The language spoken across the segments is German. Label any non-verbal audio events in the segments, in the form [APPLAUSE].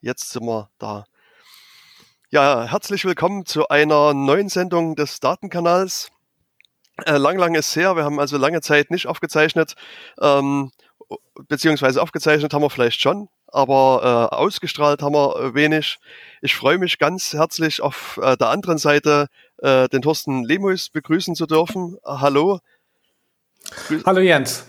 jetzt sind wir da. Ja, herzlich willkommen zu einer neuen Sendung des Datenkanals. Äh, lang, lang ist her. Wir haben also lange Zeit nicht aufgezeichnet, ähm, beziehungsweise aufgezeichnet haben wir vielleicht schon, aber äh, ausgestrahlt haben wir wenig. Ich freue mich ganz herzlich auf äh, der anderen Seite äh, den Thorsten Lemus begrüßen zu dürfen. hallo. Hallo Jens.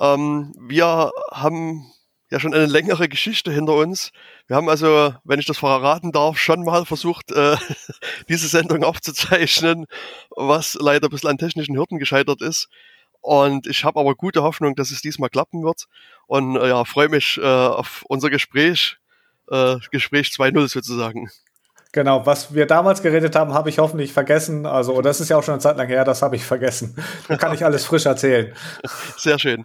Ähm, wir haben ja schon eine längere Geschichte hinter uns. Wir haben also, wenn ich das verraten darf, schon mal versucht, äh, [LAUGHS] diese Sendung aufzuzeichnen, was leider ein bisschen an technischen Hürden gescheitert ist. Und ich habe aber gute Hoffnung, dass es diesmal klappen wird. Und äh, ja, freue mich äh, auf unser Gespräch, äh, Gespräch 2.0 sozusagen. Genau, was wir damals geredet haben, habe ich hoffentlich vergessen. Also, das ist ja auch schon eine Zeit lang her, das habe ich vergessen. Da kann ich [LAUGHS] alles frisch erzählen. Sehr schön.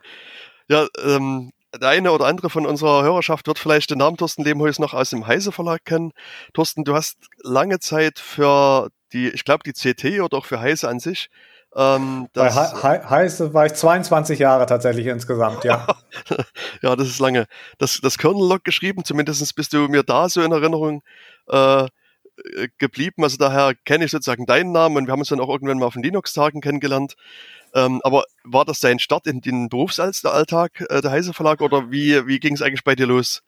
Ja, ähm, der eine oder andere von unserer Hörerschaft wird vielleicht den Namen Thorsten Lehmhuis noch aus dem Heise Verlag kennen. Thorsten, du hast lange Zeit für die, ich glaube, die CT oder auch für Heise an sich. Ähm, Bei He Heise war ich 22 Jahre tatsächlich insgesamt, ja. [LAUGHS] ja, das ist lange. Das, das Kernel-Log geschrieben, zumindest bist du mir da so in Erinnerung äh, geblieben. Also daher kenne ich sozusagen deinen Namen und wir haben uns dann auch irgendwann mal auf den Linux-Tagen kennengelernt. Ähm, aber war das dein Start in den Berufsalltag, äh, der Heise Verlag, oder wie, wie ging es eigentlich bei dir los?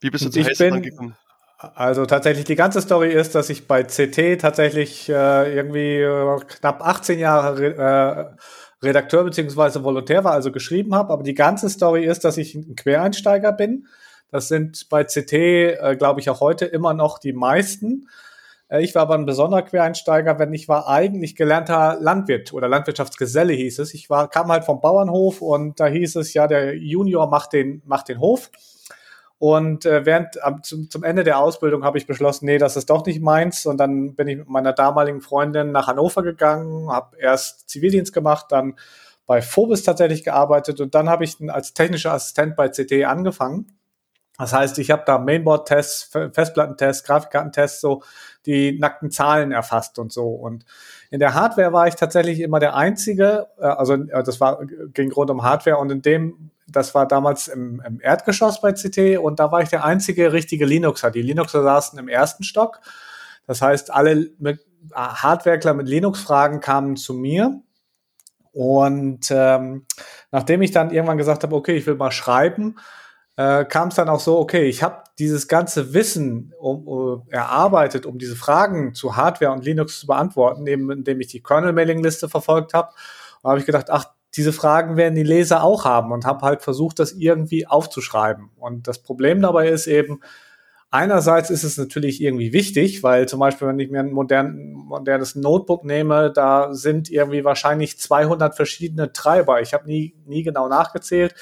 Wie bist du zu Heise gekommen? Also tatsächlich die ganze Story ist, dass ich bei CT tatsächlich äh, irgendwie äh, knapp 18 Jahre äh, Redakteur beziehungsweise Volontär war, also geschrieben habe. Aber die ganze Story ist, dass ich ein Quereinsteiger bin. Das sind bei CT, äh, glaube ich, auch heute immer noch die meisten. Äh, ich war aber ein besonderer Quereinsteiger, wenn ich war eigentlich gelernter Landwirt oder Landwirtschaftsgeselle hieß es. Ich war, kam halt vom Bauernhof und da hieß es ja, der Junior macht den, macht den Hof. Und äh, während zum Ende der Ausbildung habe ich beschlossen, nee, das ist doch nicht meins. Und dann bin ich mit meiner damaligen Freundin nach Hannover gegangen, habe erst Zivildienst gemacht, dann bei Phobis tatsächlich gearbeitet und dann habe ich als technischer Assistent bei CT angefangen. Das heißt, ich habe da Mainboard-Tests, Festplattentests, Grafikkartentests, so die nackten Zahlen erfasst und so. Und in der Hardware war ich tatsächlich immer der Einzige, äh, also äh, das war, ging rund um Hardware und in dem, das war damals im, im Erdgeschoss bei CT und da war ich der einzige richtige Linuxer. Die Linuxer saßen im ersten Stock. Das heißt, alle mit, äh, Hardwarekler mit Linux-Fragen kamen zu mir. Und ähm, nachdem ich dann irgendwann gesagt habe, okay, ich will mal schreiben, äh, kam es dann auch so, okay, ich habe dieses ganze Wissen um, um, erarbeitet, um diese Fragen zu Hardware und Linux zu beantworten, eben indem ich die Kernel-Mailing-Liste verfolgt habe. Und habe ich gedacht, ach, diese Fragen werden die Leser auch haben und habe halt versucht, das irgendwie aufzuschreiben. Und das Problem dabei ist eben, einerseits ist es natürlich irgendwie wichtig, weil zum Beispiel, wenn ich mir ein modern, modernes Notebook nehme, da sind irgendwie wahrscheinlich 200 verschiedene Treiber. Ich habe nie, nie genau nachgezählt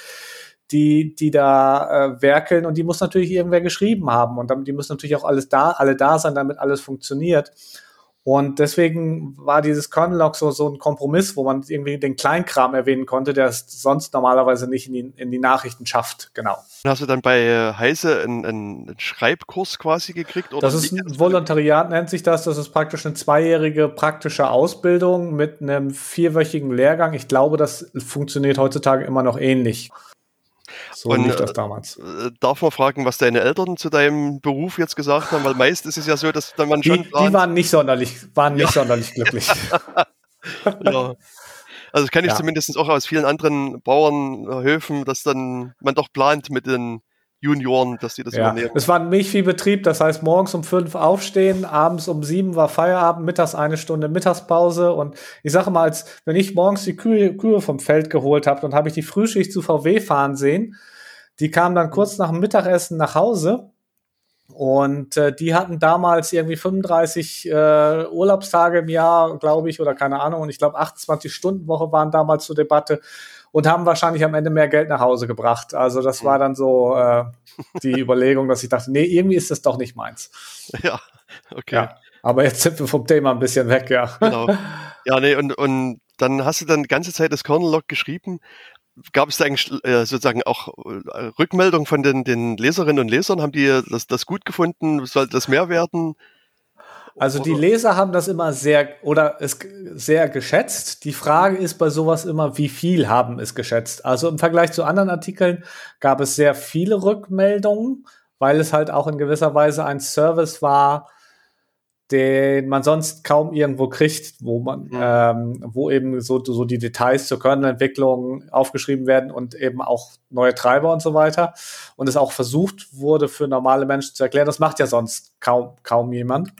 die, die da äh, werkeln und die muss natürlich irgendwer geschrieben haben und die müssen natürlich auch alles da, alle da sein, damit alles funktioniert. Und deswegen war dieses Kernel-Log so, so ein Kompromiss, wo man irgendwie den Kleinkram erwähnen konnte, der es sonst normalerweise nicht in die, in die Nachrichten schafft. Genau. Hast du dann bei äh, Heise einen, einen Schreibkurs quasi gekriegt? Oder das ist ein Volontariat, nennt sich das. Das ist praktisch eine zweijährige praktische Ausbildung mit einem vierwöchigen Lehrgang. Ich glaube, das funktioniert heutzutage immer noch ähnlich. So und, lief das damals. Äh, darf man fragen, was deine Eltern zu deinem Beruf jetzt gesagt haben? Weil meist ist es ja so, dass dann man schon. Die, die waren nicht sonderlich, waren nicht ja. sonderlich glücklich. [LAUGHS] ja. Also das kenne ich ja. zumindest auch aus vielen anderen Bauernhöfen, dass dann man doch plant mit den Junioren, dass die das ja. übernehmen. Es war ein Milchviehbetrieb, das heißt morgens um fünf aufstehen, abends um sieben war Feierabend, mittags eine Stunde Mittagspause und ich sage mal, als wenn ich morgens die Kühe, Kühe vom Feld geholt habe, dann habe ich die Frühschicht zu VW fahren sehen. Die kamen dann kurz nach dem Mittagessen nach Hause und äh, die hatten damals irgendwie 35 äh, Urlaubstage im Jahr, glaube ich, oder keine Ahnung. Und ich glaube, 28 Stunden Woche waren damals zur Debatte und haben wahrscheinlich am Ende mehr Geld nach Hause gebracht. Also das war dann so äh, die [LAUGHS] Überlegung, dass ich dachte, nee, irgendwie ist das doch nicht meins. Ja, okay. Ja, aber jetzt sind wir vom Thema ein bisschen weg, ja. Genau. [LAUGHS] Ja, nee, und, und dann hast du dann die ganze Zeit das Kernel-Log geschrieben. Gab es da eigentlich äh, sozusagen auch äh, Rückmeldungen von den, den Leserinnen und Lesern? Haben die das, das gut gefunden? Sollte das mehr werden? Also die Leser haben das immer sehr oder es sehr geschätzt. Die Frage ist bei sowas immer, wie viel haben es geschätzt? Also im Vergleich zu anderen Artikeln gab es sehr viele Rückmeldungen. weil es halt auch in gewisser Weise ein Service war, den man sonst kaum irgendwo kriegt, wo man, mhm. ähm, wo eben so, so die Details zur Kernelentwicklung aufgeschrieben werden und eben auch neue Treiber und so weiter. Und es auch versucht wurde, für normale Menschen zu erklären. Das macht ja sonst kaum, kaum jemand.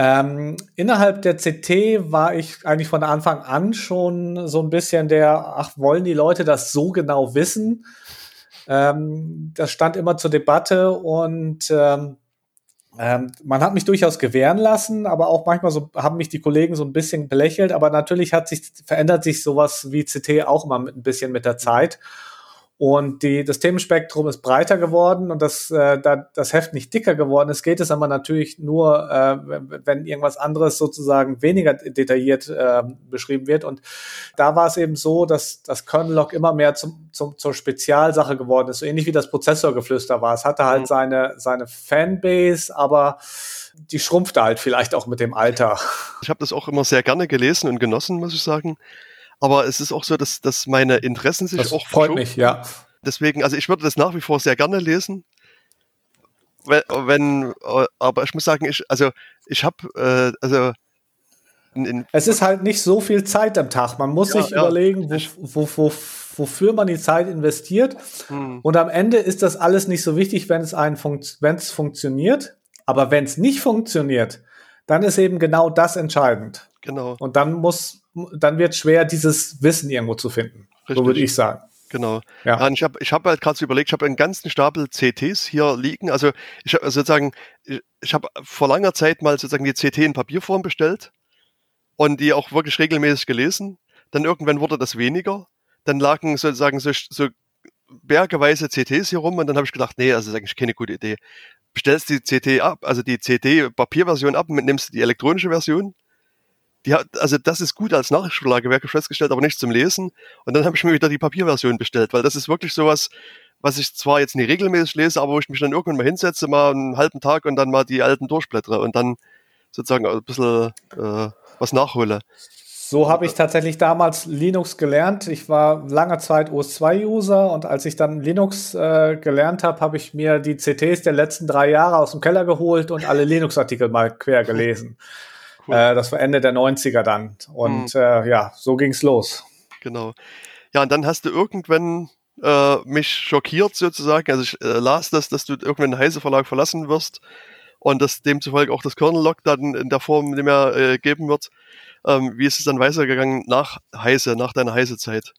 Ähm, innerhalb der CT war ich eigentlich von Anfang an schon so ein bisschen der, ach, wollen die Leute das so genau wissen? Ähm, das stand immer zur Debatte und ähm, ähm, man hat mich durchaus gewähren lassen, aber auch manchmal so haben mich die Kollegen so ein bisschen belächelt. Aber natürlich hat sich verändert sich sowas wie CT auch immer mit, ein bisschen mit der Zeit. Und die, das Themenspektrum ist breiter geworden und das, äh, da, das Heft nicht dicker geworden ist, geht es aber natürlich nur, äh, wenn irgendwas anderes sozusagen weniger detailliert äh, beschrieben wird. Und da war es eben so, dass das Kernel-Log immer mehr zum, zum, zur Spezialsache geworden ist, so ähnlich wie das Prozessorgeflüster war. Es hatte halt mhm. seine, seine Fanbase, aber die schrumpfte halt vielleicht auch mit dem Alter. Ich habe das auch immer sehr gerne gelesen und genossen, muss ich sagen. Aber es ist auch so, dass, dass meine Interessen sich das auch freut mich, ja. Deswegen, also ich würde das nach wie vor sehr gerne lesen. Wenn, wenn aber ich muss sagen, ich, also ich habe, äh, also in, in es ist halt nicht so viel Zeit am Tag. Man muss ja, sich ja, überlegen, wo, wo, wo, wofür man die Zeit investiert. Hm. Und am Ende ist das alles nicht so wichtig, wenn es einen funkt, wenn es funktioniert. Aber wenn es nicht funktioniert, dann ist eben genau das entscheidend. Genau. Und dann muss dann wird schwer, dieses Wissen irgendwo zu finden. Richtig. So würde ich sagen. Genau. Ja. ja ich habe ich hab halt gerade so überlegt, ich habe einen ganzen Stapel CTs hier liegen. Also ich habe sozusagen, ich, ich habe vor langer Zeit mal sozusagen die CT in Papierform bestellt und die auch wirklich regelmäßig gelesen. Dann irgendwann wurde das weniger. Dann lagen sozusagen so, so bergeweise CTs hier rum und dann habe ich gedacht, nee, also das ist eigentlich keine gute Idee. Bestellst die CT ab, also die CD-Papierversion ab und nimmst die elektronische Version hat, also das ist gut als ich festgestellt, aber nicht zum Lesen. Und dann habe ich mir wieder die Papierversion bestellt, weil das ist wirklich sowas, was ich zwar jetzt nicht regelmäßig lese, aber wo ich mich dann irgendwann mal hinsetze, mal einen halben Tag und dann mal die alten durchblättere und dann sozusagen ein bisschen äh, was nachhole. So habe ich tatsächlich damals Linux gelernt. Ich war lange Zeit OS2-User und als ich dann Linux äh, gelernt habe, habe ich mir die CTs der letzten drei Jahre aus dem Keller geholt und alle Linux-Artikel mal quer gelesen. [LAUGHS] Cool. Äh, das war Ende der 90er dann. Und mhm. äh, ja, so ging's los. Genau. Ja, und dann hast du irgendwann äh, mich schockiert sozusagen. Also ich äh, las das, dass du irgendwann den Heise Verlag verlassen wirst und dass demzufolge auch das Kernel-Log dann in der Form nicht mehr äh, geben wird. Ähm, wie ist es dann weitergegangen nach Heise, nach deiner Heise-Zeit?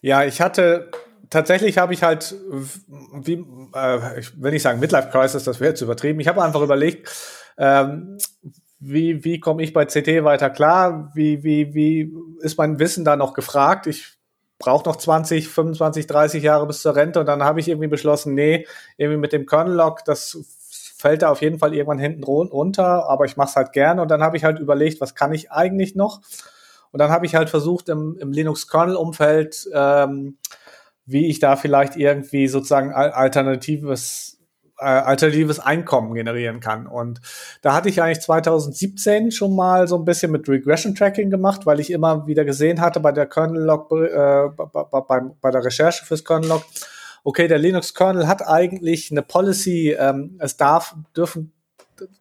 Ja, ich hatte tatsächlich habe ich halt, wie, äh, ich will nicht sagen Midlife Crisis, das wäre jetzt übertrieben. Ich habe einfach überlegt, ähm, wie, wie komme ich bei CT weiter klar? Wie, wie, wie ist mein Wissen da noch gefragt? Ich brauche noch 20, 25, 30 Jahre bis zur Rente und dann habe ich irgendwie beschlossen, nee, irgendwie mit dem Kernel-Log, das fällt da auf jeden Fall irgendwann hinten runter, aber ich mache es halt gerne und dann habe ich halt überlegt, was kann ich eigentlich noch? Und dann habe ich halt versucht, im, im Linux-Kernel-Umfeld, ähm, wie ich da vielleicht irgendwie sozusagen alternatives äh, alternatives Einkommen generieren kann. Und da hatte ich eigentlich 2017 schon mal so ein bisschen mit Regression Tracking gemacht, weil ich immer wieder gesehen hatte bei der Kernel Log, äh, bei, bei, bei der Recherche fürs Kernel Log, okay, der Linux Kernel hat eigentlich eine Policy, ähm, es darf, dürfen,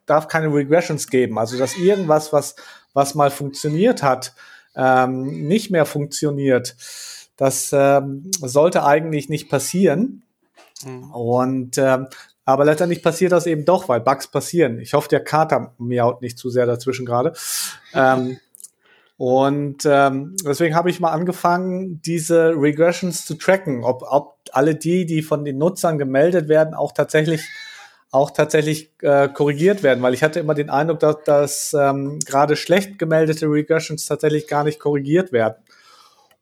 darf keine Regressions geben. Also, dass irgendwas, was, was mal funktioniert hat, ähm, nicht mehr funktioniert. Das ähm, sollte eigentlich nicht passieren. Mhm. Und ähm, aber letztendlich passiert das eben doch, weil Bugs passieren. Ich hoffe, der Kater miaut nicht zu sehr dazwischen gerade. Ähm, und ähm, deswegen habe ich mal angefangen, diese Regressions zu tracken, ob, ob alle die, die von den Nutzern gemeldet werden, auch tatsächlich auch tatsächlich äh, korrigiert werden, weil ich hatte immer den Eindruck, dass, dass ähm, gerade schlecht gemeldete Regressions tatsächlich gar nicht korrigiert werden.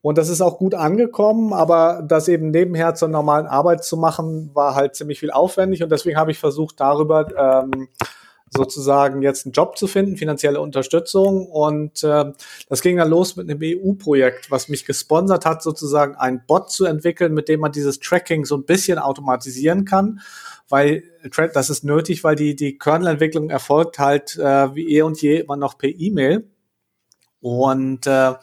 Und das ist auch gut angekommen, aber das eben nebenher zur normalen Arbeit zu machen, war halt ziemlich viel aufwendig und deswegen habe ich versucht, darüber ähm, sozusagen jetzt einen Job zu finden, finanzielle Unterstützung. Und äh, das ging dann los mit einem EU-Projekt, was mich gesponsert hat, sozusagen einen Bot zu entwickeln, mit dem man dieses Tracking so ein bisschen automatisieren kann. Weil das ist nötig, weil die, die Kernel-Entwicklung erfolgt halt äh, wie eh und je immer noch per E-Mail. Und äh,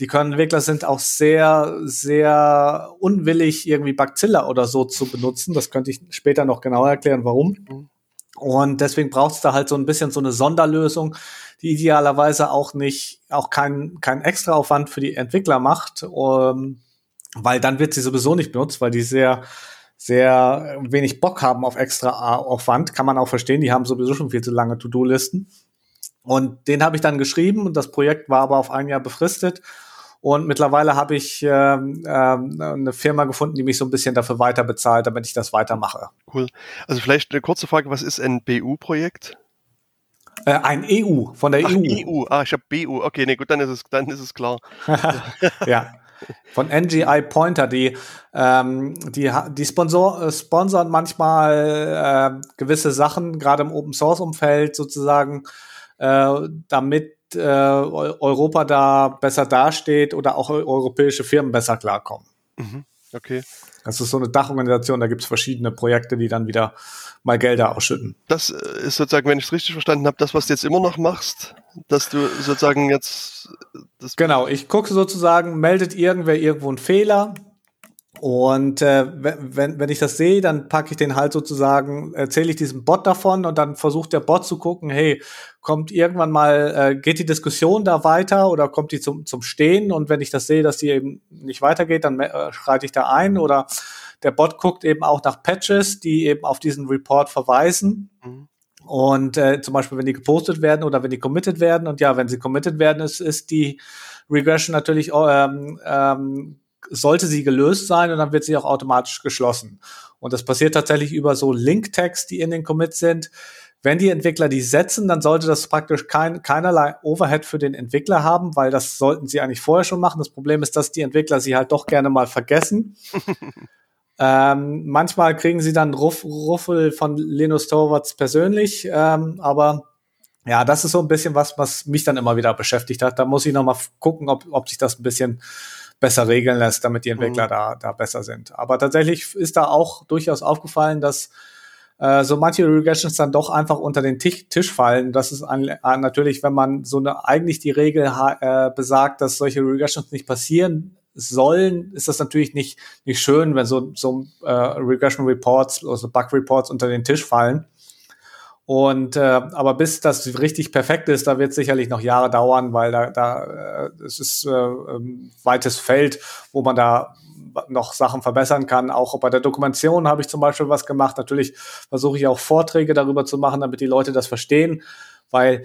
die Kernel-Entwickler sind auch sehr, sehr unwillig, irgendwie Bugzilla oder so zu benutzen. Das könnte ich später noch genauer erklären, warum. Mhm. Und deswegen braucht es da halt so ein bisschen so eine Sonderlösung, die idealerweise auch nicht, auch kein, kein Extraaufwand für die Entwickler macht, um, ähm, weil dann wird sie sowieso nicht benutzt, weil die sehr, sehr wenig Bock haben auf extra Aufwand. Kann man auch verstehen, die haben sowieso schon viel zu lange To-Do-Listen. Und den habe ich dann geschrieben und das Projekt war aber auf ein Jahr befristet. Und mittlerweile habe ich ähm, ähm, eine Firma gefunden, die mich so ein bisschen dafür weiter bezahlt, damit ich das weitermache. Cool. Also vielleicht eine kurze Frage, was ist ein BU-Projekt? Äh, ein EU, von der Ach, EU. EU, ah, ich habe BU. Okay, nee, gut, dann ist es, dann ist es klar. [LAUGHS] [LAUGHS] ja. Von NGI Pointer, die, ähm, die, die Sponsor, äh, sponsern manchmal äh, gewisse Sachen, gerade im Open Source Umfeld sozusagen, äh, damit äh, Europa da besser dasteht oder auch europäische Firmen besser klarkommen. Mhm. Okay. Das ist so eine Dachorganisation, da gibt es verschiedene Projekte, die dann wieder mal Gelder ausschütten. Das äh, ist sozusagen, wenn ich es richtig verstanden habe, das, was du jetzt immer noch machst, dass du sozusagen jetzt. genau, ich gucke sozusagen, meldet irgendwer irgendwo einen Fehler, und äh, wenn, wenn ich das sehe, dann packe ich den halt sozusagen, erzähle ich diesem Bot davon und dann versucht der Bot zu gucken, hey, kommt irgendwann mal, äh, geht die Diskussion da weiter oder kommt die zum, zum Stehen? Und wenn ich das sehe, dass die eben nicht weitergeht, dann äh, schreite ich da ein oder der Bot guckt eben auch nach Patches, die eben auf diesen Report verweisen. Mhm. Und äh, zum Beispiel, wenn die gepostet werden oder wenn die committed werden. Und ja, wenn sie committed werden, ist, ist die Regression natürlich ähm, ähm, sollte sie gelöst sein und dann wird sie auch automatisch geschlossen. Und das passiert tatsächlich über so Link-Tags, die in den Commits sind. Wenn die Entwickler die setzen, dann sollte das praktisch kein, keinerlei Overhead für den Entwickler haben, weil das sollten sie eigentlich vorher schon machen. Das Problem ist, dass die Entwickler sie halt doch gerne mal vergessen. [LAUGHS] ähm, manchmal kriegen sie dann Ruff, Ruffel von Linus Torvalds persönlich, ähm, aber ja, das ist so ein bisschen was, was mich dann immer wieder beschäftigt hat. Da muss ich noch mal gucken, ob, ob sich das ein bisschen besser regeln lässt, damit die Entwickler mhm. da, da besser sind. Aber tatsächlich ist da auch durchaus aufgefallen, dass äh, so manche Regressions dann doch einfach unter den Tisch, Tisch fallen. Das ist ein, äh, natürlich, wenn man so eine eigentlich die Regel äh, besagt, dass solche Regressions nicht passieren sollen, ist das natürlich nicht, nicht schön, wenn so, so äh, Regression Reports, also Bug Reports unter den Tisch fallen. Und äh, aber bis das richtig perfekt ist, da wird sicherlich noch Jahre dauern, weil da, da äh, es ist äh, ähm, weites Feld, wo man da noch Sachen verbessern kann. Auch bei der Dokumentation habe ich zum Beispiel was gemacht. Natürlich versuche ich auch Vorträge darüber zu machen, damit die Leute das verstehen, weil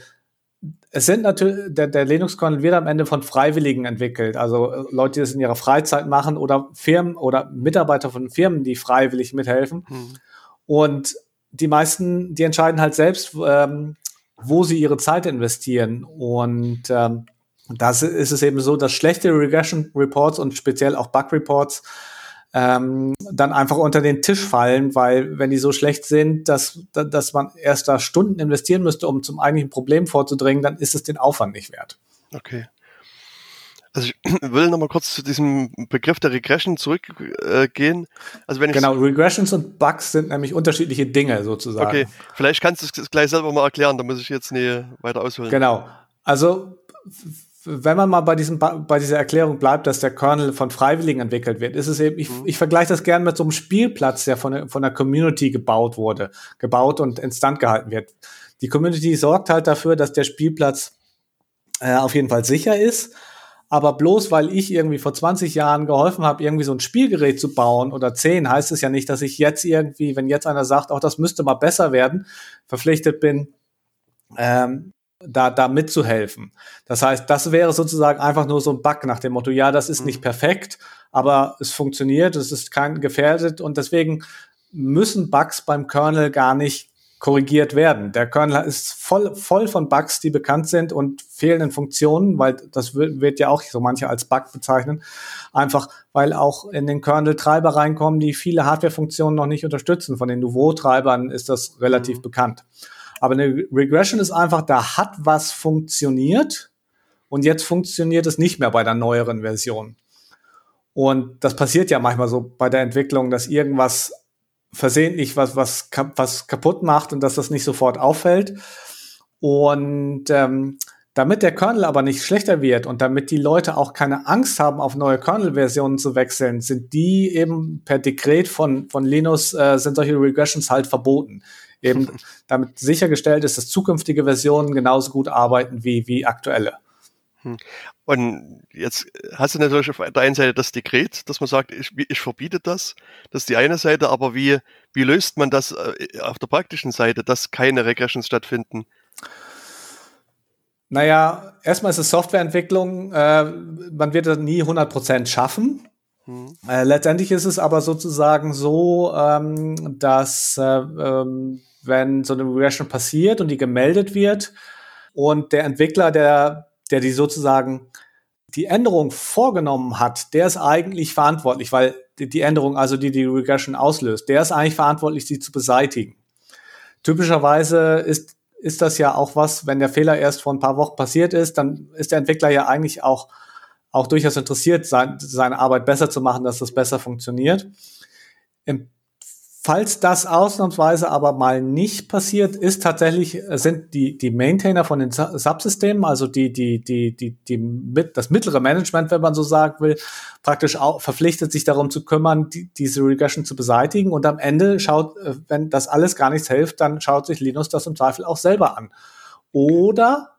es sind natürlich, der, der Linux-Kernel wird am Ende von Freiwilligen entwickelt. Also äh, Leute, die das in ihrer Freizeit machen oder Firmen oder Mitarbeiter von Firmen, die freiwillig mithelfen. Mhm. Und die meisten, die entscheiden halt selbst, ähm, wo sie ihre Zeit investieren. Und ähm, das ist es eben so, dass schlechte Regression Reports und speziell auch Bug Reports ähm, dann einfach unter den Tisch fallen, weil wenn die so schlecht sind, dass, dass man erst da Stunden investieren müsste, um zum eigentlichen Problem vorzudringen, dann ist es den Aufwand nicht wert. Okay. Also ich [CLEARS THROAT] will noch mal kurz zu diesem Begriff der Regression zurückgehen. Also wenn ich genau, Regressions und Bugs sind nämlich unterschiedliche Dinge sozusagen. Okay, vielleicht kannst du es gleich selber mal erklären, da muss ich jetzt nie weiter ausholen. Genau. Also wenn man mal bei, diesem, bei dieser Erklärung bleibt, dass der Kernel von Freiwilligen entwickelt wird, ist es eben, ich, mhm. ich vergleiche das gerne mit so einem Spielplatz, der von, von der Community gebaut wurde, gebaut und instand gehalten wird. Die Community sorgt halt dafür, dass der Spielplatz äh, auf jeden Fall sicher ist aber bloß weil ich irgendwie vor 20 Jahren geholfen habe, irgendwie so ein Spielgerät zu bauen oder 10, heißt es ja nicht, dass ich jetzt irgendwie, wenn jetzt einer sagt, auch das müsste mal besser werden, verpflichtet bin, ähm, da, da mitzuhelfen. Das heißt, das wäre sozusagen einfach nur so ein Bug nach dem Motto, ja, das ist nicht mhm. perfekt, aber es funktioniert, es ist kein gefährdet und deswegen müssen Bugs beim Kernel gar nicht korrigiert werden. Der Kernel ist voll, voll von Bugs, die bekannt sind und fehlenden Funktionen, weil das wird, ja auch so manche als Bug bezeichnen. Einfach, weil auch in den Kernel Treiber reinkommen, die viele Hardware-Funktionen noch nicht unterstützen. Von den Nouveau-Treibern ist das relativ mhm. bekannt. Aber eine Regression ist einfach, da hat was funktioniert und jetzt funktioniert es nicht mehr bei der neueren Version. Und das passiert ja manchmal so bei der Entwicklung, dass irgendwas versehentlich was, was, was kaputt macht und dass das nicht sofort auffällt. Und ähm, Damit der Kernel aber nicht schlechter wird und damit die Leute auch keine Angst haben, auf neue Kernel-Versionen zu wechseln, sind die eben per Dekret von, von Linus, äh, sind solche Regressions halt verboten. Eben [LAUGHS] damit sichergestellt ist, dass zukünftige Versionen genauso gut arbeiten wie, wie aktuelle. Hm. Und jetzt hast du natürlich auf der einen Seite das Dekret, dass man sagt, ich, ich verbiete das. Das ist die eine Seite, aber wie, wie löst man das äh, auf der praktischen Seite, dass keine Regressions stattfinden? Naja, erstmal ist es Softwareentwicklung. Äh, man wird das nie 100% schaffen. Mhm. Äh, letztendlich ist es aber sozusagen so, ähm, dass äh, ähm, wenn so eine Regression passiert und die gemeldet wird und der Entwickler, der, der die sozusagen die Änderung vorgenommen hat, der ist eigentlich verantwortlich, weil die, Änderung, also die die Regression auslöst, der ist eigentlich verantwortlich, sie zu beseitigen. Typischerweise ist ist das ja auch was, wenn der Fehler erst vor ein paar Wochen passiert ist, dann ist der Entwickler ja eigentlich auch, auch durchaus interessiert, sein, seine Arbeit besser zu machen, dass das besser funktioniert. Im Falls das ausnahmsweise aber mal nicht passiert, ist tatsächlich, äh, sind die, die Maintainer von den Subsystemen, also die, die, die, die, die, mit, das mittlere Management, wenn man so sagen will, praktisch auch verpflichtet, sich darum zu kümmern, die, diese Regression zu beseitigen. Und am Ende schaut, äh, wenn das alles gar nichts hilft, dann schaut sich Linus das im Zweifel auch selber an. Oder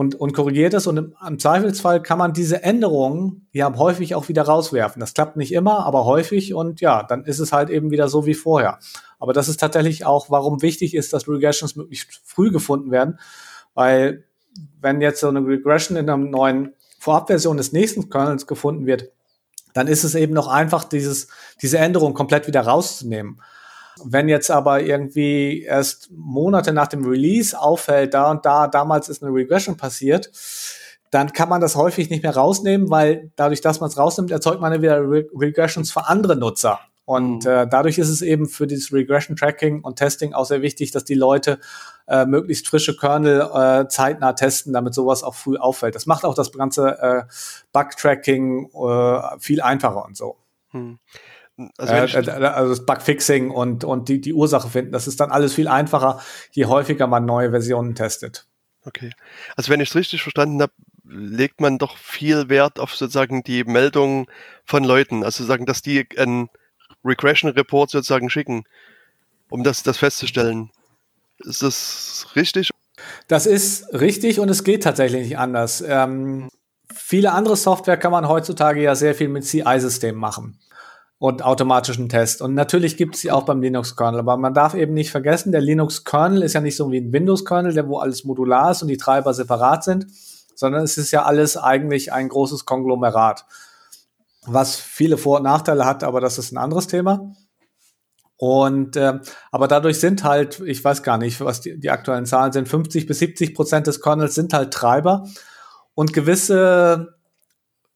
und, und korrigiert es und im, im, Zweifelsfall kann man diese Änderungen ja häufig auch wieder rauswerfen. Das klappt nicht immer, aber häufig und ja, dann ist es halt eben wieder so wie vorher. Aber das ist tatsächlich auch, warum wichtig ist, dass Regressions möglichst früh gefunden werden, weil wenn jetzt so eine Regression in einer neuen Vorabversion des nächsten Kernels gefunden wird, dann ist es eben noch einfach, dieses, diese Änderung komplett wieder rauszunehmen. Wenn jetzt aber irgendwie erst Monate nach dem Release auffällt, da und da, damals ist eine Regression passiert, dann kann man das häufig nicht mehr rausnehmen, weil dadurch, dass man es rausnimmt, erzeugt man wieder Re Regressions für andere Nutzer. Und mhm. äh, dadurch ist es eben für dieses Regression Tracking und Testing auch sehr wichtig, dass die Leute äh, möglichst frische Kernel äh, zeitnah testen, damit sowas auch früh auffällt. Das macht auch das ganze äh, Bug-Tracking äh, viel einfacher und so. Hm. Also, äh, äh, also das Bugfixing und, und die, die Ursache finden, das ist dann alles viel einfacher, je häufiger man neue Versionen testet. Okay. Also wenn ich es richtig verstanden habe, legt man doch viel Wert auf sozusagen die Meldung von Leuten, also sagen, dass die einen Regression Report sozusagen schicken, um das, das festzustellen. Ist das richtig? Das ist richtig und es geht tatsächlich nicht anders. Ähm, viele andere Software kann man heutzutage ja sehr viel mit CI-Systemen machen und automatischen Test. Und natürlich gibt es sie auch beim Linux-Kernel, aber man darf eben nicht vergessen, der Linux-Kernel ist ja nicht so wie ein Windows-Kernel, der wo alles modular ist und die Treiber separat sind, sondern es ist ja alles eigentlich ein großes Konglomerat, was viele Vor- und Nachteile hat, aber das ist ein anderes Thema. Und äh, aber dadurch sind halt, ich weiß gar nicht, was die, die aktuellen Zahlen sind, 50 bis 70 Prozent des Kernels sind halt Treiber und gewisse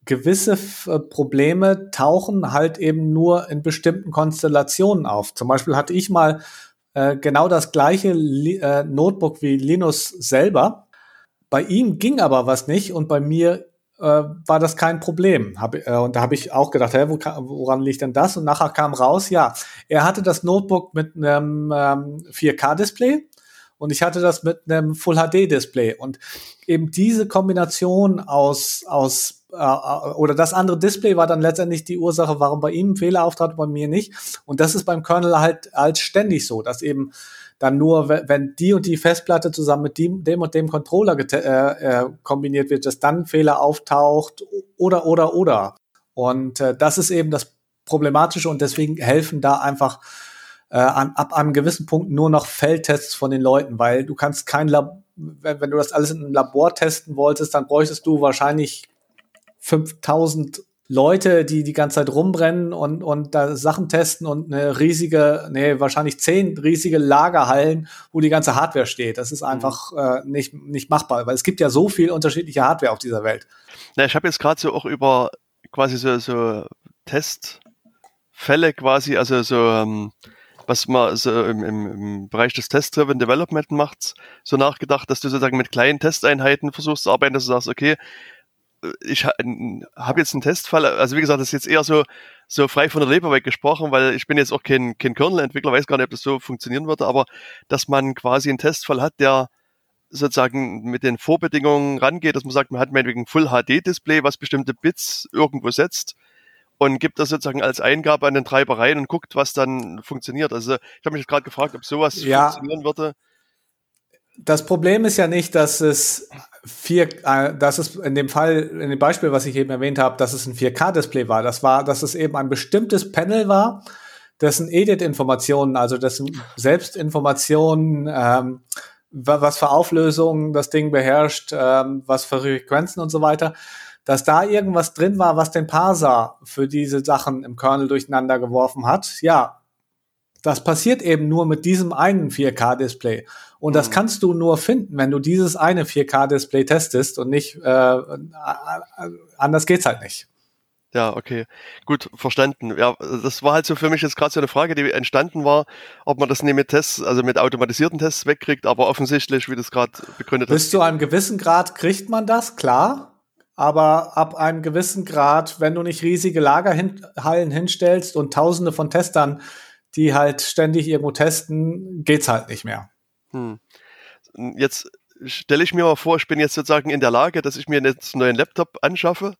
gewisse äh, Probleme tauchen halt eben nur in bestimmten Konstellationen auf. Zum Beispiel hatte ich mal äh, genau das gleiche äh, Notebook wie Linus selber. Bei ihm ging aber was nicht und bei mir äh, war das kein Problem. Hab, äh, und da habe ich auch gedacht, hä, wo, woran liegt denn das? Und nachher kam raus, ja, er hatte das Notebook mit einem ähm, 4K-Display und ich hatte das mit einem Full HD Display und eben diese Kombination aus aus oder das andere Display war dann letztendlich die Ursache, warum bei ihm ein Fehler auftrat, bei mir nicht. Und das ist beim Kernel halt halt ständig so, dass eben dann nur, wenn die und die Festplatte zusammen mit dem, und dem Controller äh, äh, kombiniert wird, dass dann Fehler auftaucht oder oder oder. Und äh, das ist eben das Problematische und deswegen helfen da einfach äh, an, ab einem gewissen Punkt nur noch Feldtests von den Leuten, weil du kannst kein Lab wenn, wenn du das alles in einem Labor testen wolltest, dann bräuchtest du wahrscheinlich 5000 Leute, die die ganze Zeit rumbrennen und, und da Sachen testen und eine riesige, nee, wahrscheinlich zehn riesige Lagerhallen, wo die ganze Hardware steht. Das ist mhm. einfach mhm. äh, nicht, nicht machbar, weil es gibt ja so viel unterschiedliche Hardware auf dieser Welt. Na, ich habe jetzt gerade so auch über quasi so, so Testfälle quasi, also so ähm, was man so im, im, im Bereich des Test-Driven Development macht, so nachgedacht, dass du sozusagen mit kleinen Testeinheiten versuchst zu arbeiten, dass du sagst, okay, ich habe jetzt einen Testfall, also wie gesagt, das ist jetzt eher so, so frei von der Leber weg gesprochen, weil ich bin jetzt auch kein, kein Kernel-Entwickler, weiß gar nicht, ob das so funktionieren würde, aber dass man quasi einen Testfall hat, der sozusagen mit den Vorbedingungen rangeht, dass man sagt, man hat meinetwegen Full HD Display, was bestimmte Bits irgendwo setzt und gibt das sozusagen als Eingabe an den Treiber rein und guckt, was dann funktioniert. Also ich habe mich gerade gefragt, ob sowas ja. funktionieren würde. Das Problem ist ja nicht, dass es vier, äh, dass es in dem Fall, in dem Beispiel, was ich eben erwähnt habe, dass es ein 4K-Display war. Das war, dass es eben ein bestimmtes Panel war, dessen Edit-Informationen, also dessen Selbstinformationen, ähm, was für Auflösungen das Ding beherrscht, ähm, was für Frequenzen und so weiter, dass da irgendwas drin war, was den Parser für diese Sachen im Kernel durcheinander geworfen hat. Ja, das passiert eben nur mit diesem einen 4K-Display. Und mhm. das kannst du nur finden, wenn du dieses eine 4K-Display testest und nicht, äh, anders geht's halt nicht. Ja, okay. Gut, verstanden. Ja, das war halt so für mich jetzt gerade so eine Frage, die entstanden war, ob man das nicht mit Tests, also mit automatisierten Tests wegkriegt, aber offensichtlich, wie das gerade begründet Bis hast. Bis zu einem gewissen Grad kriegt man das, klar. Aber ab einem gewissen Grad, wenn du nicht riesige Lagerhallen hinstellst und tausende von Testern, die halt ständig irgendwo testen, geht's halt nicht mehr. Hm. Jetzt stelle ich mir mal vor, ich bin jetzt sozusagen in der Lage, dass ich mir jetzt einen neuen Laptop anschaffe.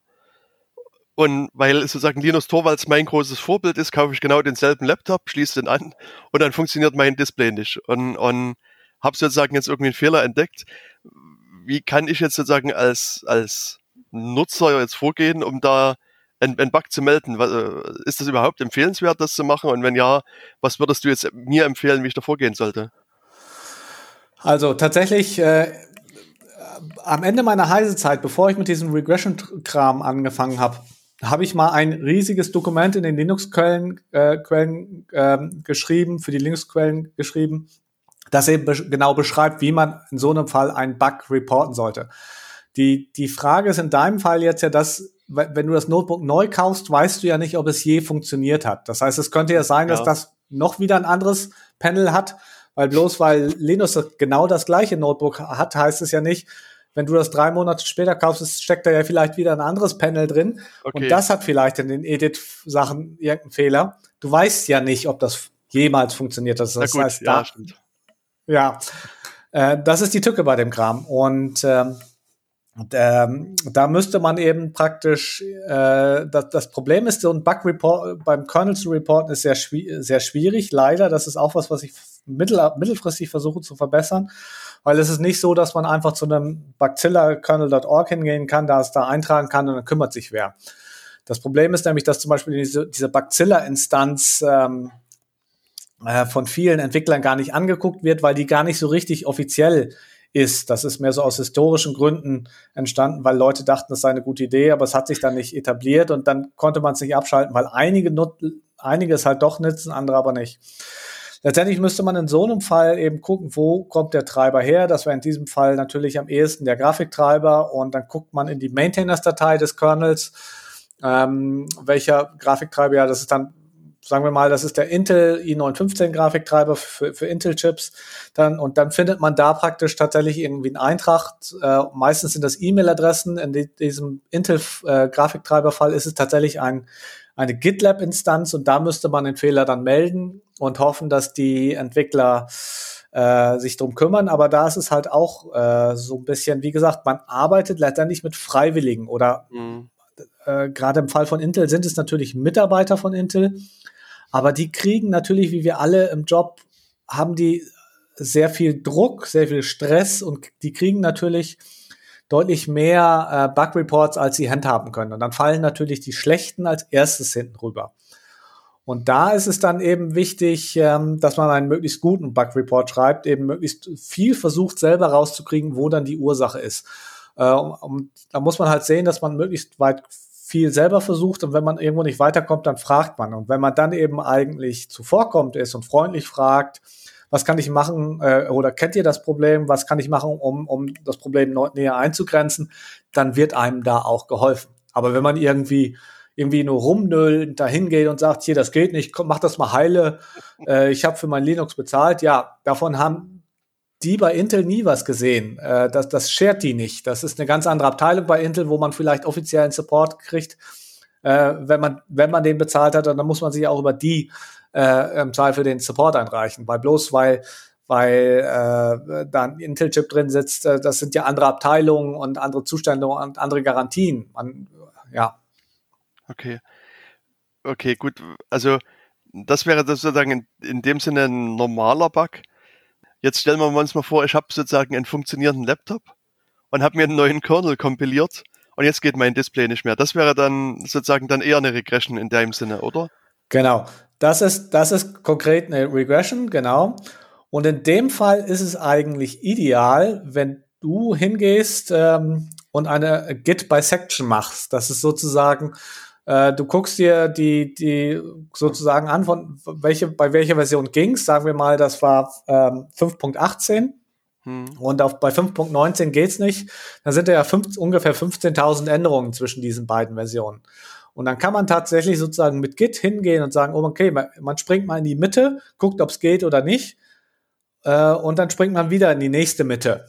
Und weil sozusagen Linus Torvalds mein großes Vorbild ist, kaufe ich genau denselben Laptop, schließe den an und dann funktioniert mein Display nicht. Und, und habe sozusagen jetzt irgendwie einen Fehler entdeckt. Wie kann ich jetzt sozusagen als, als Nutzer jetzt vorgehen, um da einen, einen Bug zu melden? Äh, ist das überhaupt empfehlenswert, das zu machen? Und wenn ja, was würdest du jetzt mir empfehlen, wie ich da vorgehen sollte? Also tatsächlich, äh, am Ende meiner Heisezeit, bevor ich mit diesem Regression-Kram angefangen habe, habe ich mal ein riesiges Dokument in den Linux-Quellen äh, Quellen, äh, geschrieben, für die Linux-Quellen geschrieben, das eben be genau beschreibt, wie man in so einem Fall einen Bug reporten sollte. Die, die Frage ist in deinem Fall jetzt ja, dass, wenn du das Notebook neu kaufst, weißt du ja nicht, ob es je funktioniert hat. Das heißt, es könnte ja sein, ja. dass das noch wieder ein anderes Panel hat, weil bloß weil Linus genau das gleiche Notebook hat, heißt es ja nicht, wenn du das drei Monate später kaufst, steckt da ja vielleicht wieder ein anderes Panel drin. Okay. Und das hat vielleicht in den Edit-Sachen irgendeinen Fehler. Du weißt ja nicht, ob das jemals funktioniert. Das, das gut, heißt, ja, da, stimmt. Ja, äh, das ist die Tücke bei dem Kram. Und ähm, und, ähm, da müsste man eben praktisch, äh, das, das Problem ist, so ein Bug-Report beim Kernel zu reporten ist sehr, sehr schwierig, leider. Das ist auch was, was ich mittel mittelfristig versuche zu verbessern, weil es ist nicht so, dass man einfach zu einem bacillakernel.org hingehen kann, da es da eintragen kann und dann kümmert sich wer. Das Problem ist nämlich, dass zum Beispiel diese, diese Bacilla-Instanz ähm, äh, von vielen Entwicklern gar nicht angeguckt wird, weil die gar nicht so richtig offiziell ist. Das ist mehr so aus historischen Gründen entstanden, weil Leute dachten, das sei eine gute Idee, aber es hat sich dann nicht etabliert und dann konnte man es nicht abschalten, weil einige, einige es halt doch nutzen, andere aber nicht. Letztendlich müsste man in so einem Fall eben gucken, wo kommt der Treiber her. Das wäre in diesem Fall natürlich am ehesten der Grafiktreiber und dann guckt man in die Maintainers-Datei des Kernels, ähm, welcher Grafiktreiber, ja, das ist dann sagen wir mal, das ist der Intel i915 Grafiktreiber für, für Intel-Chips. Dann, und dann findet man da praktisch tatsächlich irgendwie einen Eintrag. Äh, meistens sind das E-Mail-Adressen. In die, diesem Intel-Grafiktreiber-Fall äh, ist es tatsächlich ein, eine GitLab-Instanz und da müsste man den Fehler dann melden und hoffen, dass die Entwickler äh, sich drum kümmern. Aber da ist es halt auch äh, so ein bisschen, wie gesagt, man arbeitet letztendlich mit Freiwilligen oder mhm. äh, gerade im Fall von Intel sind es natürlich Mitarbeiter von Intel, aber die kriegen natürlich, wie wir alle im Job, haben die sehr viel Druck, sehr viel Stress und die kriegen natürlich deutlich mehr äh, Bug Reports, als sie handhaben können. Und dann fallen natürlich die schlechten als erstes hinten rüber. Und da ist es dann eben wichtig, ähm, dass man einen möglichst guten Bug Report schreibt, eben möglichst viel versucht, selber rauszukriegen, wo dann die Ursache ist. Äh, und da muss man halt sehen, dass man möglichst weit viel selber versucht und wenn man irgendwo nicht weiterkommt, dann fragt man. Und wenn man dann eben eigentlich zuvorkommt ist und freundlich fragt, was kann ich machen äh, oder kennt ihr das Problem, was kann ich machen, um, um das Problem näher einzugrenzen, dann wird einem da auch geholfen. Aber wenn man irgendwie irgendwie nur rumnöllend dahin geht und sagt, hier, das geht nicht, komm, mach das mal heile, äh, ich habe für mein Linux bezahlt, ja, davon haben die bei Intel nie was gesehen. Äh, das, das shared die nicht. Das ist eine ganz andere Abteilung bei Intel, wo man vielleicht offiziellen Support kriegt, äh, wenn, man, wenn man den bezahlt hat. Und dann muss man sich auch über die äh, im Zweifel den Support einreichen. Weil bloß weil, weil äh, da ein Intel-Chip drin sitzt. Äh, das sind ja andere Abteilungen und andere Zustände und andere Garantien. Man, ja. Okay. Okay, gut. Also das wäre sozusagen in, in dem Sinne ein normaler Bug. Jetzt stellen wir uns mal vor, ich habe sozusagen einen funktionierenden Laptop und habe mir einen neuen Kernel kompiliert und jetzt geht mein Display nicht mehr. Das wäre dann sozusagen dann eher eine Regression in dem Sinne, oder? Genau. Das ist, das ist konkret eine Regression, genau. Und in dem Fall ist es eigentlich ideal, wenn du hingehst ähm, und eine Git Bisection machst. Das ist sozusagen, du guckst dir die, die sozusagen an, von welche, bei welcher Version ging's. Sagen wir mal, das war ähm, 5.18. Hm. Und auf, bei 5.19 geht's nicht. Da sind ja fünf, ungefähr 15.000 Änderungen zwischen diesen beiden Versionen. Und dann kann man tatsächlich sozusagen mit Git hingehen und sagen, oh, okay, man, man springt mal in die Mitte, guckt, ob es geht oder nicht. Äh, und dann springt man wieder in die nächste Mitte.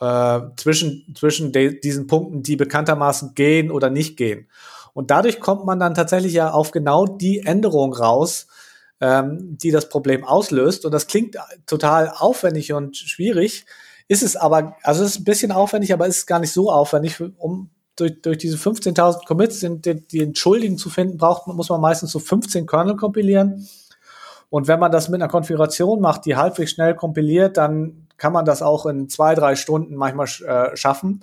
Äh, zwischen, zwischen diesen Punkten, die bekanntermaßen gehen oder nicht gehen. Und dadurch kommt man dann tatsächlich ja auf genau die Änderung raus, ähm, die das Problem auslöst. Und das klingt total aufwendig und schwierig. Ist es aber, also es ist ein bisschen aufwendig, aber ist es gar nicht so aufwendig, um durch, durch diese 15.000 Commits die, die Entschuldigen zu finden, braucht, muss man meistens so 15 Kernel kompilieren. Und wenn man das mit einer Konfiguration macht, die halbwegs schnell kompiliert, dann kann man das auch in zwei, drei Stunden manchmal äh, schaffen.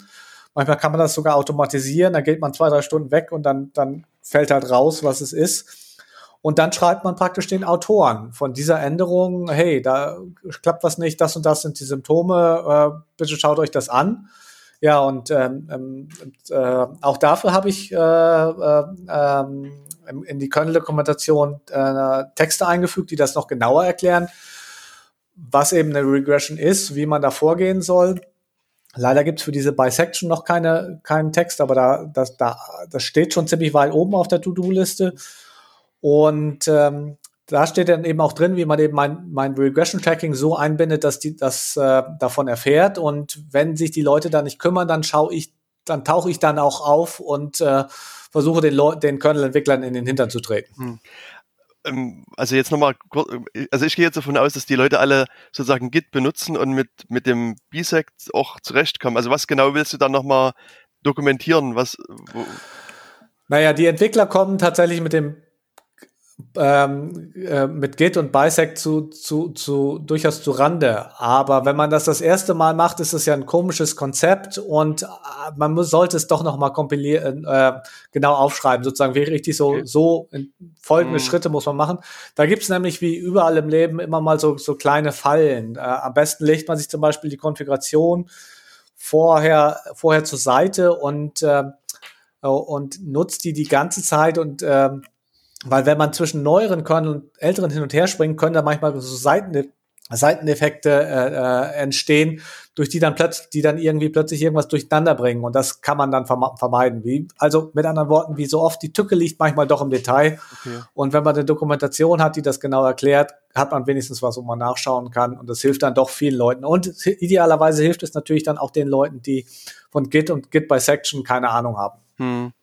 Manchmal kann man das sogar automatisieren, da geht man zwei, drei Stunden weg und dann, dann fällt halt raus, was es ist. Und dann schreibt man praktisch den Autoren von dieser Änderung, hey, da klappt was nicht, das und das sind die Symptome, äh, bitte schaut euch das an. Ja, und ähm, ähm, äh, auch dafür habe ich äh, äh, in die Kernel-Dokumentation äh, Texte eingefügt, die das noch genauer erklären, was eben eine Regression ist, wie man da vorgehen soll. Leider gibt's für diese Bisection noch keine, keinen Text, aber da, das, da, das steht schon ziemlich weit oben auf der To-Do-Liste. Und ähm, da steht dann eben auch drin, wie man eben mein, mein Regression Tracking so einbindet, dass die das äh, davon erfährt. Und wenn sich die Leute da nicht kümmern, dann schaue ich, dann tauche ich dann auch auf und äh, versuche den, den Kernel-Entwicklern in den Hintern zu treten. Hm. Ähm, also jetzt nochmal, also ich gehe jetzt davon aus, dass die Leute alle sozusagen Git benutzen und mit, mit dem Bisect auch zurechtkommen. Also was genau willst du dann nochmal dokumentieren? Was, wo? Naja, die Entwickler kommen tatsächlich mit dem ähm, äh, mit Git und Bisect zu, zu, zu durchaus zu Rande. Aber wenn man das das erste Mal macht, ist es ja ein komisches Konzept und äh, man muss, sollte es doch noch mal kompilieren, äh, genau aufschreiben, sozusagen wie richtig so okay. so folgende mhm. Schritte muss man machen. Da gibt's nämlich wie überall im Leben immer mal so so kleine Fallen. Äh, am besten legt man sich zum Beispiel die Konfiguration vorher vorher zur Seite und äh, und nutzt die die ganze Zeit und äh, weil wenn man zwischen neueren Kernel und älteren hin und her springt, können da manchmal so Seiten, Seiteneffekte äh, äh, entstehen, durch die dann plötzlich, die dann irgendwie plötzlich irgendwas durcheinander bringen. Und das kann man dann vermeiden. Wie, also mit anderen Worten, wie so oft, die Tücke liegt manchmal doch im Detail. Okay. Und wenn man eine Dokumentation hat, die das genau erklärt, hat man wenigstens was, wo man nachschauen kann. Und das hilft dann doch vielen Leuten. Und idealerweise hilft es natürlich dann auch den Leuten, die von Git und Git Bisection keine Ahnung haben. Hm,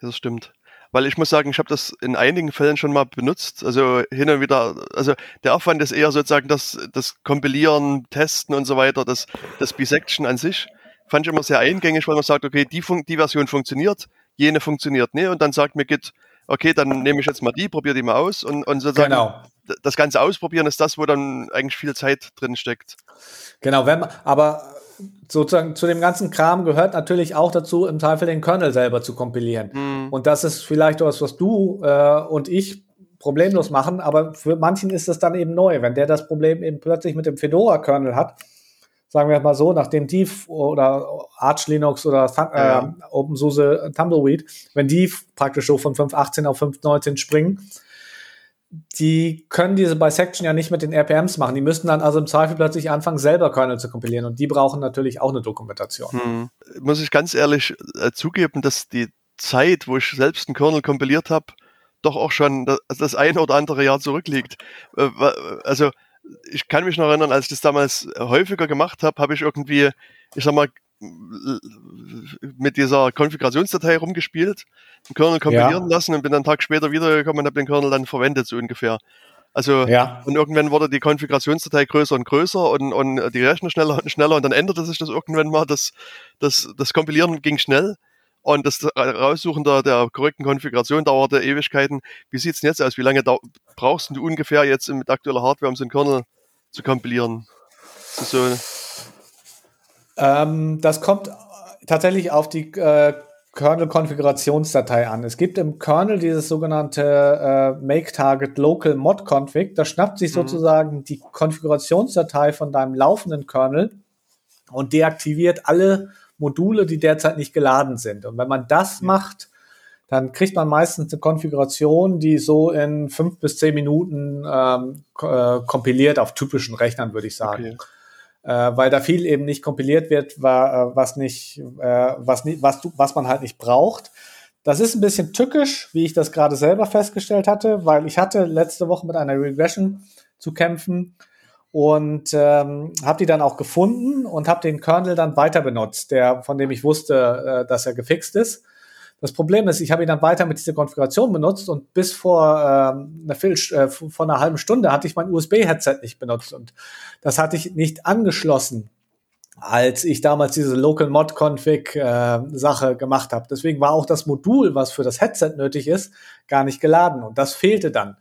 das stimmt weil ich muss sagen, ich habe das in einigen Fällen schon mal benutzt. Also hin und wieder, also der Aufwand ist eher sozusagen das, das Kompilieren, Testen und so weiter, das, das Bisection an sich. Fand ich immer sehr eingängig, weil man sagt, okay, die, Fun die Version funktioniert, jene funktioniert nicht und dann sagt mir Git, okay, dann nehme ich jetzt mal die, probiere die mal aus und, und sozusagen genau. das ganze Ausprobieren ist das, wo dann eigentlich viel Zeit drin steckt. Genau, wenn man, aber sozusagen zu dem ganzen Kram gehört natürlich auch dazu, im Zweifel den Kernel selber zu kompilieren. Mhm. Und das ist vielleicht was, was du äh, und ich problemlos machen, aber für manchen ist das dann eben neu. Wenn der das Problem eben plötzlich mit dem Fedora-Kernel hat, sagen wir mal so, nachdem die oder Arch Linux oder äh, ja. OpenSUSE Tumbleweed, wenn die praktisch so von 5.18 auf 5.19 springen, die können diese Bisection ja nicht mit den RPMs machen. Die müssten dann also im Zweifel plötzlich anfangen, selber Kernel zu kompilieren. Und die brauchen natürlich auch eine Dokumentation. Hm. Muss ich ganz ehrlich äh, zugeben, dass die Zeit, wo ich selbst einen Kernel kompiliert habe, doch auch schon das, das ein oder andere Jahr zurückliegt. Äh, also ich kann mich noch erinnern, als ich das damals häufiger gemacht habe, habe ich irgendwie, ich sag mal, mit dieser Konfigurationsdatei rumgespielt, den Kernel kompilieren ja. lassen und bin dann einen Tag später wiedergekommen und habe den Kernel dann verwendet, so ungefähr. Also ja. und irgendwann wurde die Konfigurationsdatei größer und größer und, und die Rechner schneller und schneller und dann änderte sich das irgendwann mal. Das, das, das Kompilieren ging schnell und das Raussuchen der, der korrekten Konfiguration dauerte Ewigkeiten. Wie sieht es denn jetzt aus? Wie lange brauchst du ungefähr jetzt mit aktueller Hardware, um so einen Kernel zu kompilieren? So ähm, das kommt tatsächlich auf die äh, Kernel-Konfigurationsdatei an. Es gibt im Kernel dieses sogenannte äh, Make Target Local Mod Config. Da schnappt sich mhm. sozusagen die Konfigurationsdatei von deinem laufenden Kernel und deaktiviert alle Module, die derzeit nicht geladen sind. Und wenn man das mhm. macht, dann kriegt man meistens eine Konfiguration, die so in fünf bis zehn Minuten ähm, äh, kompiliert auf typischen Rechnern, würde ich sagen. Okay weil da viel eben nicht kompiliert wird, äh, was nicht, äh, was, nicht was, du, was man halt nicht braucht. Das ist ein bisschen tückisch, wie ich das gerade selber festgestellt hatte, weil ich hatte letzte Woche mit einer Regression zu kämpfen und ähm, habe die dann auch gefunden und habe den Kernel dann weiter benutzt, der von dem ich wusste, äh, dass er gefixt ist. Das Problem ist, ich habe ihn dann weiter mit dieser Konfiguration benutzt und bis vor ähm, einer, äh, vor einer halben Stunde hatte ich mein USB-Headset nicht benutzt und das hatte ich nicht angeschlossen, als ich damals diese Local Mod Config äh, Sache gemacht habe. Deswegen war auch das Modul, was für das Headset nötig ist, gar nicht geladen und das fehlte dann.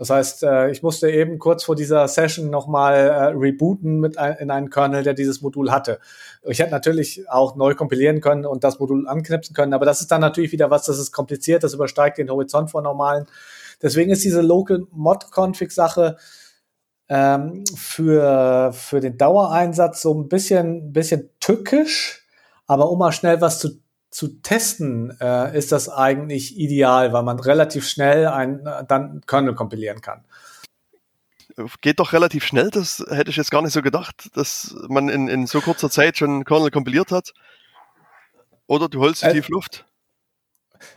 Das heißt, äh, ich musste eben kurz vor dieser Session nochmal äh, rebooten mit ein, in einen Kernel, der dieses Modul hatte. Ich hätte natürlich auch neu kompilieren können und das Modul anknipsen können, aber das ist dann natürlich wieder was, das ist kompliziert, das übersteigt den Horizont von normalen. Deswegen ist diese Local Mod Config Sache ähm, für, für den Dauereinsatz so ein bisschen, bisschen tückisch, aber um mal schnell was zu zu testen, äh, ist das eigentlich ideal, weil man relativ schnell ein, dann Kernel kompilieren kann. Geht doch relativ schnell, das hätte ich jetzt gar nicht so gedacht, dass man in, in so kurzer Zeit schon Kernel kompiliert hat. Oder du holst äh, tief Luft.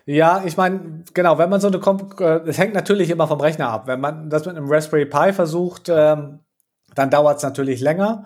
Ja, ich meine, genau, wenn man so eine, Komp äh, es hängt natürlich immer vom Rechner ab. Wenn man das mit einem Raspberry Pi versucht, ähm, dann dauert es natürlich länger.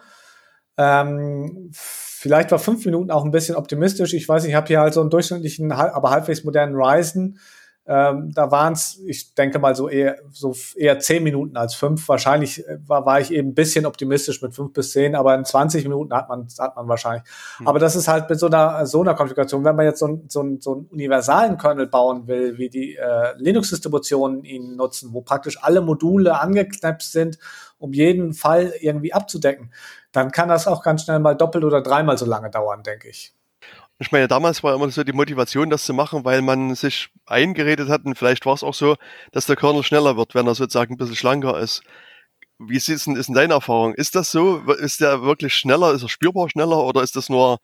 Ähm, Vielleicht war fünf Minuten auch ein bisschen optimistisch. Ich weiß, ich habe hier halt so einen durchschnittlichen, aber halbwegs modernen Ryzen. Ähm, da waren es, ich denke mal, so eher, so eher zehn Minuten als fünf. Wahrscheinlich äh, war, war ich eben ein bisschen optimistisch mit fünf bis zehn, aber in 20 Minuten hat man, hat man wahrscheinlich. Mhm. Aber das ist halt mit so einer, so einer Konfiguration. Wenn man jetzt so, so, so einen universalen Kernel bauen will, wie die äh, Linux-Distributionen ihn nutzen, wo praktisch alle Module angeknapst sind, um jeden Fall irgendwie abzudecken, dann kann das auch ganz schnell mal doppelt oder dreimal so lange dauern, denke ich. Ich meine, damals war immer so die Motivation, das zu machen, weil man sich eingeredet hat, und vielleicht war es auch so, dass der Kernel schneller wird, wenn er sozusagen ein bisschen schlanker ist. Wie ist denn, ist denn deine Erfahrung? Ist das so? Ist der wirklich schneller? Ist er spürbar schneller oder ist das nur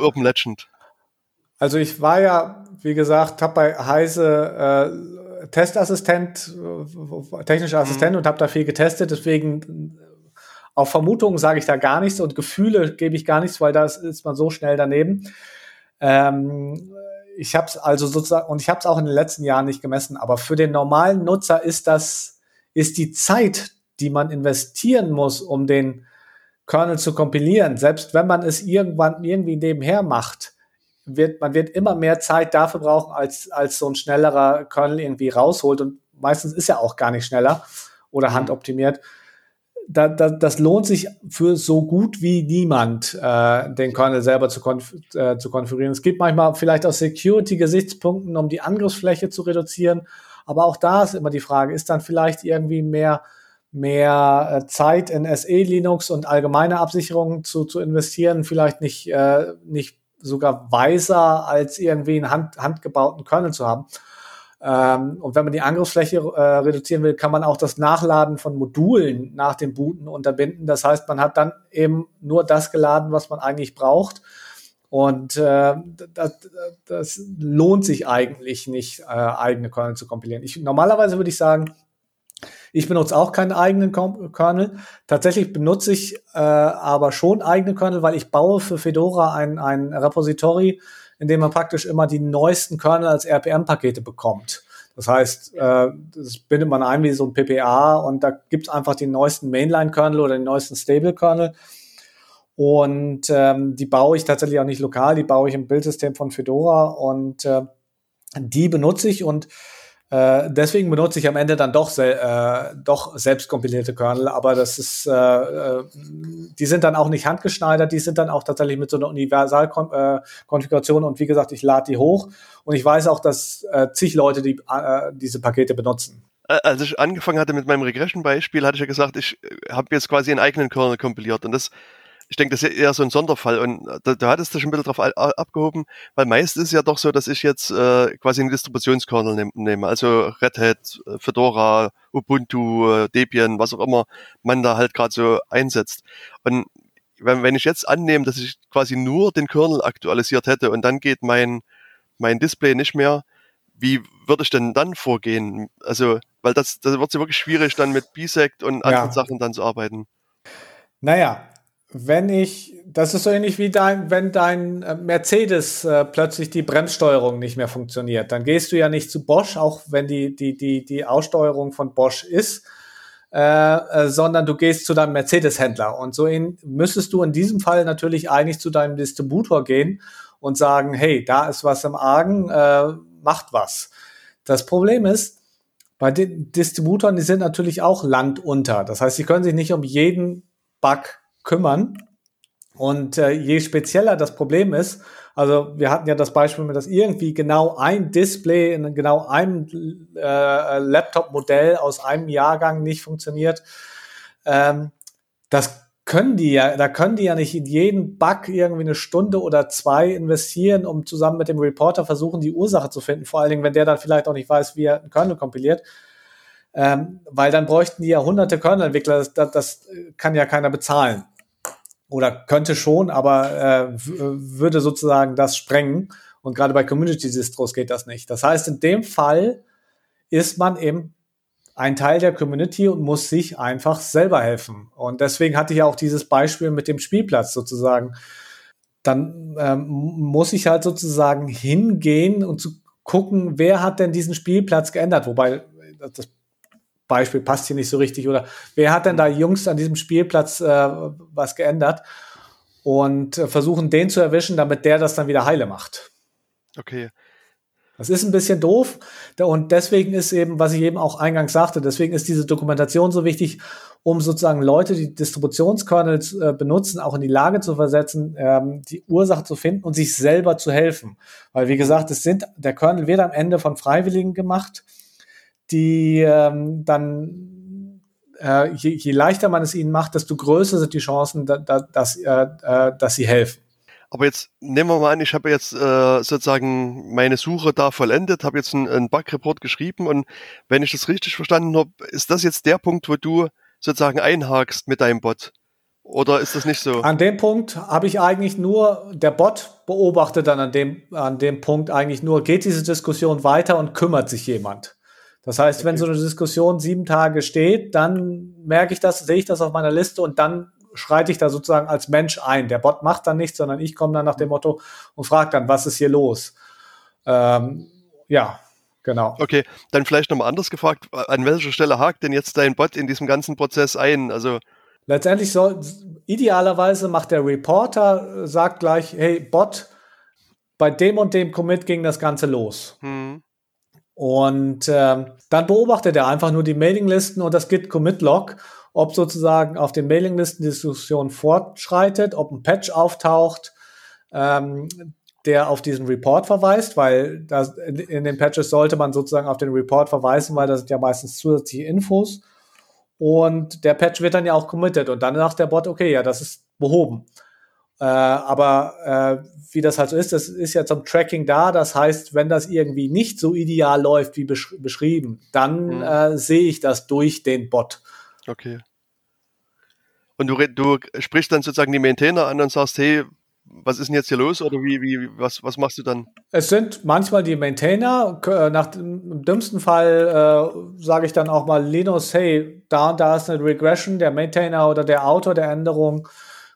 Urban Legend? Also ich war ja, wie gesagt, habe bei Heise äh, Testassistent, äh, technischer Assistent mhm. und habe da viel getestet. Deswegen auf Vermutungen sage ich da gar nichts und Gefühle gebe ich gar nichts, weil da ist man so schnell daneben. Ähm, ich habe es also sozusagen, und ich habe es auch in den letzten Jahren nicht gemessen, aber für den normalen Nutzer ist das, ist die Zeit, die man investieren muss, um den Kernel zu kompilieren, selbst wenn man es irgendwann irgendwie nebenher macht, wird, man wird immer mehr Zeit dafür brauchen, als, als so ein schnellerer Kernel irgendwie rausholt. Und meistens ist er auch gar nicht schneller oder mhm. handoptimiert da, da, das lohnt sich für so gut wie niemand, äh, den Kernel selber zu, konf äh, zu konfigurieren. Es gibt manchmal vielleicht aus Security-Gesichtspunkten, um die Angriffsfläche zu reduzieren. Aber auch da ist immer die Frage, ist dann vielleicht irgendwie mehr, mehr äh, Zeit in SE Linux und allgemeine Absicherungen zu, zu investieren, vielleicht nicht, äh, nicht sogar weiser, als irgendwie einen hand, handgebauten Kernel zu haben. Ähm, und wenn man die Angriffsfläche äh, reduzieren will, kann man auch das Nachladen von Modulen nach dem Booten unterbinden. Das heißt, man hat dann eben nur das geladen, was man eigentlich braucht. Und äh, das, das lohnt sich eigentlich nicht, äh, eigene Kernel zu kompilieren. Ich, normalerweise würde ich sagen, ich benutze auch keinen eigenen Kernel. Tatsächlich benutze ich äh, aber schon eigene Kernel, weil ich baue für Fedora ein, ein Repository, in dem man praktisch immer die neuesten Kernel als RPM-Pakete bekommt. Das heißt, äh, das bindet man ein wie so ein PPA und da gibt es einfach die neuesten Mainline-Kernel oder die neuesten Stable-Kernel. Und ähm, die baue ich tatsächlich auch nicht lokal, die baue ich im Bildsystem von Fedora und äh, die benutze ich und Äh, deswegen benutze ich am Ende dann doch, äh, doch selbst kompilierte Kernel, aber das ist, äh, äh, die sind dann auch nicht handgeschneidert, die sind dann auch tatsächlich mit so einer Universalkonfiguration und wie gesagt, ich lade die hoch und ich weiß auch, dass äh, zig Leute die, äh, diese Pakete benutzen. Als ich angefangen hatte mit meinem Regression-Beispiel, hatte ich ja gesagt, ich habe jetzt quasi einen eigenen Kernel kompiliert und das ich denke, das ist eher so ein Sonderfall und äh, da, da hattest du schon ein bisschen drauf abgehoben, weil meist ist es ja doch so, dass ich jetzt äh, quasi einen Distributionskernel nehm, nehme, also Red Hat, äh, Fedora, Ubuntu, äh, Debian, was auch immer man da halt gerade so einsetzt. Und wenn, wenn ich jetzt annehme, dass ich quasi nur den Kernel aktualisiert hätte und dann geht mein, mein Display nicht mehr, wie würde ich denn dann vorgehen? Also, weil das, das wird ja wirklich schwierig, dann mit BSECT und anderen ja. Sachen dann zu arbeiten. Naja, wenn ich, das ist so ähnlich wie dein, wenn dein äh, Mercedes äh, plötzlich die Bremssteuerung nicht mehr funktioniert, dann gehst du ja nicht zu Bosch, auch wenn die, die, die, die Aussteuerung von Bosch ist, äh, äh, sondern du gehst zu deinem Mercedes-Händler. Und so in, müsstest du in diesem Fall natürlich eigentlich zu deinem Distributor gehen und sagen, hey, da ist was im Argen, äh, macht was. Das Problem ist, bei den Distributoren, die sind natürlich auch landunter. Das heißt, sie können sich nicht um jeden Bug kümmern. Und äh, je spezieller das Problem ist, also wir hatten ja das Beispiel, dass irgendwie genau ein Display in genau einem äh, Laptop-Modell aus einem Jahrgang nicht funktioniert, ähm, das können die ja, da können die ja nicht in jeden Bug irgendwie eine Stunde oder zwei investieren, um zusammen mit dem Reporter versuchen, die Ursache zu finden. Vor allen Dingen, wenn der dann vielleicht auch nicht weiß, wie er einen Kernel kompiliert. Ähm, weil dann bräuchten die ja hunderte Kernel-Entwickler, das, das, das kann ja keiner bezahlen oder könnte schon, aber äh, würde sozusagen das sprengen. Und gerade bei Community-Distros geht das nicht. Das heißt, in dem Fall ist man eben ein Teil der Community und muss sich einfach selber helfen. Und deswegen hatte ich ja auch dieses Beispiel mit dem Spielplatz sozusagen. Dann ähm, muss ich halt sozusagen hingehen und zu gucken, wer hat denn diesen Spielplatz geändert. Wobei das Beispiel passt hier nicht so richtig. Oder wer hat denn da Jungs an diesem Spielplatz äh, was geändert? Und äh, versuchen den zu erwischen, damit der das dann wieder heile macht. Okay. Das ist ein bisschen doof. Und deswegen ist eben, was ich eben auch eingangs sagte, deswegen ist diese Dokumentation so wichtig, um sozusagen Leute, die Distributionskernels äh, benutzen, auch in die Lage zu versetzen, ähm, die Ursache zu finden und sich selber zu helfen. Weil, wie gesagt, es sind, der Kernel wird am Ende von Freiwilligen gemacht die ähm, dann äh, je, je, leichter man es ihnen macht, desto größer sind die Chancen, da, da, dass, äh, äh, dass sie helfen. Aber jetzt nehmen wir mal an, ich habe jetzt äh, sozusagen meine Suche da vollendet, habe jetzt einen, einen Bug-Report geschrieben und wenn ich das richtig verstanden habe, ist das jetzt der Punkt, wo du sozusagen einhakst mit deinem Bot? Oder ist das nicht so? An dem Punkt habe ich eigentlich nur, der Bot beobachtet dann an dem, an dem Punkt eigentlich nur, geht diese Diskussion weiter und kümmert sich jemand? Das heißt, okay. wenn so eine Diskussion sieben Tage steht, dann merke ich das, sehe ich das auf meiner Liste und dann schreite ich da sozusagen als Mensch ein. Der Bot macht dann nichts, sondern ich komme dann nach dem Motto und frage dann, was ist hier los? Ähm, ja, genau. Okay, dann vielleicht nochmal anders gefragt, an welcher Stelle hakt denn jetzt dein Bot in diesem ganzen Prozess ein? Also letztendlich soll idealerweise macht der Reporter sagt gleich, hey Bot, bei dem und dem Commit ging das Ganze los. Hm. Und ähm, dann beobachtet er einfach nur die Mailinglisten und das Git-Commit-Log, ob sozusagen auf den Mailinglisten die Diskussion fortschreitet, ob ein Patch auftaucht, ähm, der auf diesen Report verweist, weil das, in, in, den Patches sollte man sozusagen auf den Report verweisen, weil da sind ja meistens zusätzliche Infos. Und der Patch wird dann ja auch committed und dann sagt der Bot, okay, ja, das ist behoben. Äh, aber äh, wie das halt so ist, das ist ja zum Tracking da. Das heißt, wenn das irgendwie nicht so ideal läuft wie besch beschrieben, dann mhm. äh, sehe ich das durch den Bot. Okay. Und du, du sprichst dann sozusagen die Maintainer an und sagst, hey, was ist denn jetzt hier los oder wie, wie, was, was machst du dann? Es sind manchmal die Maintainer. Nach dem dümmsten Fall äh, sage ich dann auch mal Linus, hey, da da ist eine Regression, der Maintainer oder der Autor der Änderung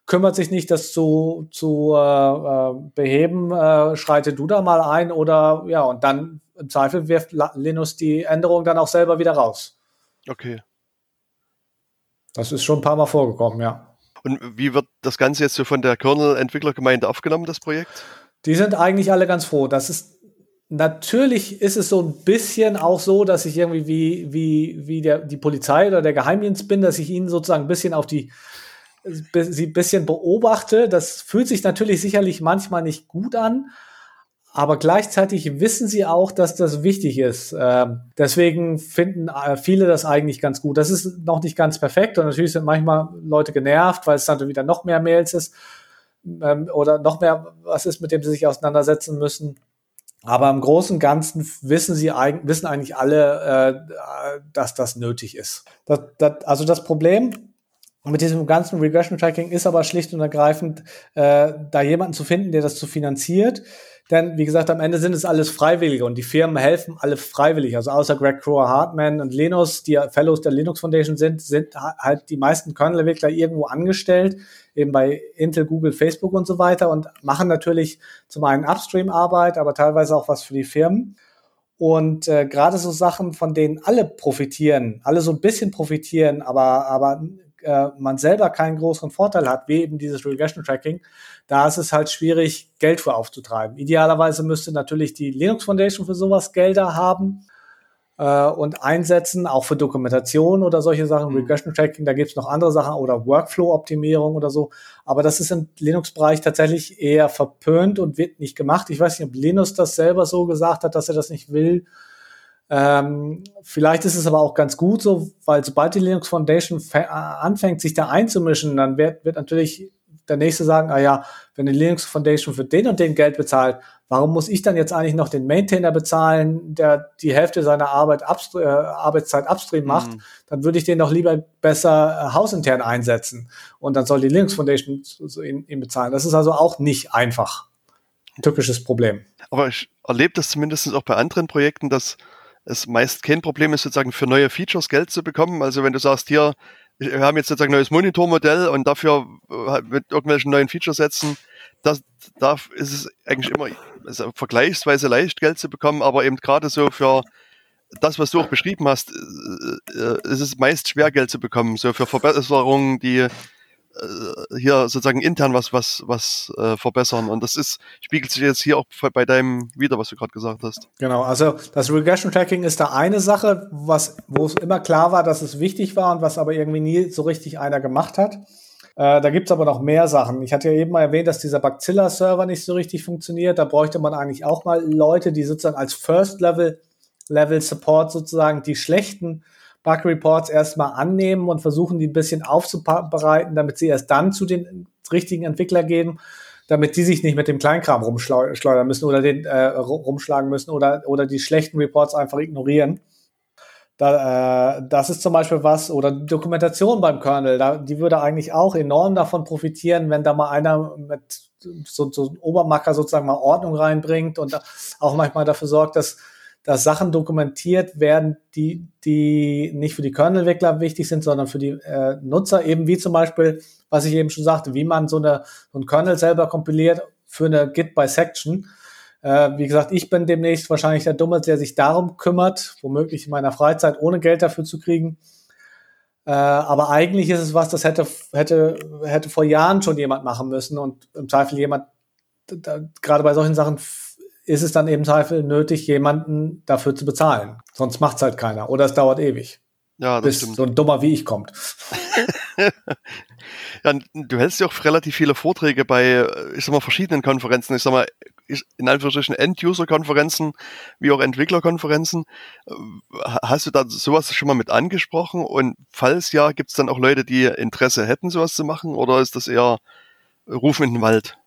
kümmert sich nicht, das zu, zu äh, beheben, äh, schreite du da mal ein oder ja, und dann im Zweifel wirft Linus die Änderung dann auch selber wieder raus. Okay. Das ist schon ein paar Mal vorgekommen, ja. Und wie wird das Ganze jetzt so von der Kernel-Entwicklergemeinde aufgenommen, das Projekt? Die sind eigentlich alle ganz froh. Das ist natürlich ist es so ein bisschen auch so, dass ich irgendwie wie, wie, wie der, die Polizei oder der Geheimdienst bin, dass ich ihnen sozusagen ein bisschen auf die, sie ein bisschen beobachte. Das fühlt sich natürlich sicherlich manchmal nicht gut an, aber gleichzeitig wissen sie auch, dass das wichtig ist. Ähm, deswegen finden äh, viele das eigentlich ganz gut. Das ist noch nicht ganz perfekt und natürlich sind manchmal Leute genervt, weil es dann wieder noch mehr Mails ist ähm, oder noch mehr was ist, mit dem sie sich auseinandersetzen müssen. Aber im Großen und Ganzen wissen sie wissen eigentlich alle, äh, dass das nötig ist. Das, das, also das Problem mit diesem ganzen Regression Tracking ist aber schlicht und ergreifend, äh, da jemanden zu finden, der das zu finanziert. Denn, wie gesagt, am Ende sind es alles Freiwillige und die Firmen helfen alle freiwillig. Also außer Greg Crower Hartman und Linus, die Fellows der Linux Foundation sind, sind halt die meisten Kernel-Entwickler irgendwo angestellt, eben bei Intel, Google, Facebook und so weiter und machen natürlich zum einen Upstream-Arbeit, aber teilweise auch was für die Firmen. Und äh, gerade so Sachen, von denen alle profitieren, alle so ein bisschen profitieren, aber, aber äh, man selber keinen größeren Vorteil hat, wie eben dieses Regression Tracking, da ist es halt schwierig, Geld für aufzutreiben. Idealerweise müsste natürlich die Linux Foundation für sowas Gelder haben äh, und einsetzen, auch für Dokumentation oder solche Sachen, mhm. Regression Tracking, da gibt es noch andere Sachen oder Workflow-Optimierung oder so. Aber das ist im Linux-Bereich tatsächlich eher verpönt und wird nicht gemacht. Ich weiß nicht, ob Linus das selber so gesagt hat, dass er das nicht will. Ähm, vielleicht ist es aber auch ganz gut so, weil sobald die Linux Foundation anfängt, sich da einzumischen, dann wird, wird natürlich der nächste sagen, ah ja, wenn die Linux Foundation für den und den Geld bezahlt, warum muss ich dann jetzt eigentlich noch den Maintainer bezahlen, der die Hälfte seiner Arbeit äh, Arbeitszeit upstream macht? Mhm. Dann würde ich den doch lieber besser äh, hausintern einsetzen und dann soll die Linux Foundation ihn, ihn bezahlen. Das ist also auch nicht einfach. Ein tückisches Problem. Aber ich erlebe das zumindest auch bei anderen Projekten, dass es meist kein Problem ist, sozusagen für neue Features Geld zu bekommen. Also wenn du sagst, hier, wir haben jetzt sozusagen ein neues Monitormodell und dafür äh, mit irgendwelchen neuen Features setzen, das, da ist es eigentlich immer also vergleichsweise leicht, Geld zu bekommen, aber eben gerade so für das, was du auch beschrieben hast, äh, äh, ist es meist schwer, Geld zu bekommen. So für Verbesserungen, die äh, hier sozusagen intern was, was, was äh, verbessern. Und das ist, spiegelt sich jetzt hier auch bei deinem wieder, was du gerade gesagt hast. Genau, also das Regression Tracking ist da eine Sache, was, wo es immer klar war, dass es wichtig war und was aber irgendwie nie so richtig einer gemacht hat. Äh, da gibt's aber noch mehr Sachen. Ich hatte ja eben mal erwähnt, dass dieser Bacilla-Server nicht so richtig funktioniert. Da bräuchte man eigentlich auch mal Leute, die sozusagen als First Level, Level Support sozusagen die schlechten Bug Reports erstmal annehmen und versuchen, die ein bisschen aufzubereiten, damit sie erst dann zu den richtigen Entwickler gehen, damit die sich nicht mit dem Kleinkram rumschleudern müssen oder den äh, rumschlagen müssen oder, oder die schlechten Reports einfach ignorieren. Da, äh, das ist zum Beispiel was, oder Dokumentation beim Kernel, da, die würde eigentlich auch enorm davon profitieren, wenn da mal einer mit so, so einem Obermacker sozusagen mal Ordnung reinbringt und auch manchmal dafür sorgt, dass dass Sachen dokumentiert werden, die, die nicht für die Kernel-Entwickler wichtig sind, sondern für die äh, Nutzer, eben wie zum Beispiel, was ich eben schon sagte, wie man so, eine, so ein Kernel selber kompiliert für eine Git Bisection. Äh, wie gesagt, ich bin demnächst wahrscheinlich der Dumme, der sich darum kümmert, womöglich in meiner Freizeit, ohne Geld dafür zu kriegen. Äh, aber eigentlich ist es was, das hätte, hätte, hätte vor Jahren schon jemand machen müssen und im Zweifel jemand, da, gerade bei solchen Sachen ist es dann eben Zweifel nötig, jemanden dafür zu bezahlen. Sonst macht es halt keiner. Oder es dauert ewig. Ja, das bis stimmt. so ein Dummer wie ich kommt. [LAUGHS] ja, du hältst ja auch relativ viele Vorträge bei, ich sag mal, verschiedenen Konferenzen. Ich sag mal, in Anführungsstrichen End-User-Konferenzen wie auch Entwicklerkonferenzen. Hast du da sowas schon mal mit angesprochen? Und falls ja, gibt es dann auch Leute, die Interesse hätten, sowas zu machen? Oder ist das eher Rufen in den Wald?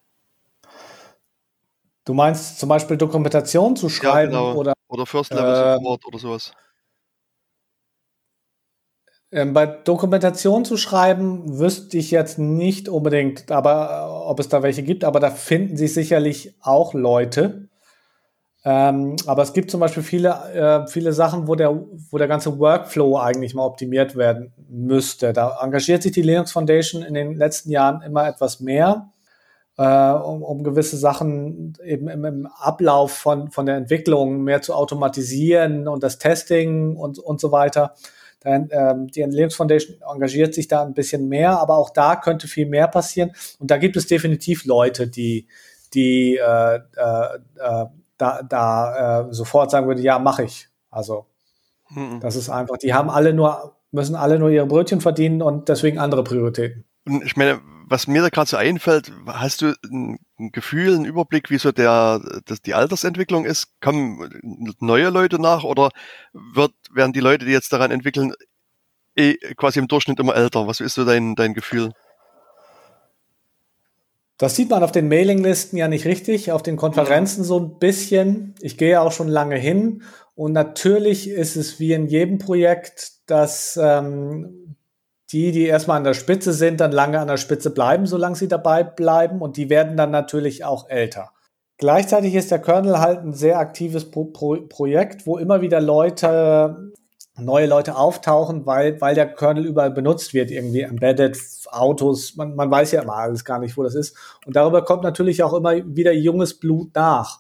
Du meinst zum Beispiel Dokumentation zu schreiben ja, genau. oder, oder First Level äh, Support oder sowas? Ähm, bei Dokumentation zu schreiben, wüsste ich jetzt nicht unbedingt, aber ob es da welche gibt, aber da finden sich sicherlich auch Leute. Ähm, aber es gibt zum Beispiel viele, äh, viele Sachen, wo der, wo der ganze Workflow eigentlich mal optimiert werden müsste. Da engagiert sich die Linux Foundation in den letzten Jahren immer etwas mehr äh, um, um gewisse Sachen eben im, im, Ablauf von, von der Entwicklung mehr zu automatisieren und das Testing und, und so weiter. Dann, ähm, die Linux Foundation engagiert sich da ein bisschen mehr, aber auch da könnte viel mehr passieren. Und da gibt es definitiv Leute, die, die äh, äh, äh da, da äh, sofort sagen würde, ja, mache ich. Also mhm. das ist einfach, die haben alle nur, müssen alle nur ihre Brötchen verdienen und deswegen andere Prioritäten. Ich meine, was mir da gerade so einfällt, hast du ein Gefühl, einen Überblick, wie so der, das, die Altersentwicklung ist? Kommen neue Leute nach oder wird, werden die Leute, die jetzt daran entwickeln, eh quasi im Durchschnitt immer älter? Was ist so dein, dein Gefühl? Das sieht man auf den Mailinglisten ja nicht richtig, auf den Konferenzen so ein bisschen. Ich gehe auch schon lange hin und natürlich ist es wie in jedem Projekt, dass ähm, die, die erstmal an der Spitze sind, dann lange an der Spitze bleiben, solange sie dabei bleiben und die werden dann natürlich auch älter. Gleichzeitig ist der Kernel halt ein sehr aktives Pro Pro Projekt, wo immer wieder Leute, neue Leute auftauchen, weil, weil der Kernel überall benutzt wird, irgendwie Embedded Autos, man, man weiß ja immer alles gar nicht, wo das ist. Und darüber kommt natürlich auch immer wieder junges Blut nach.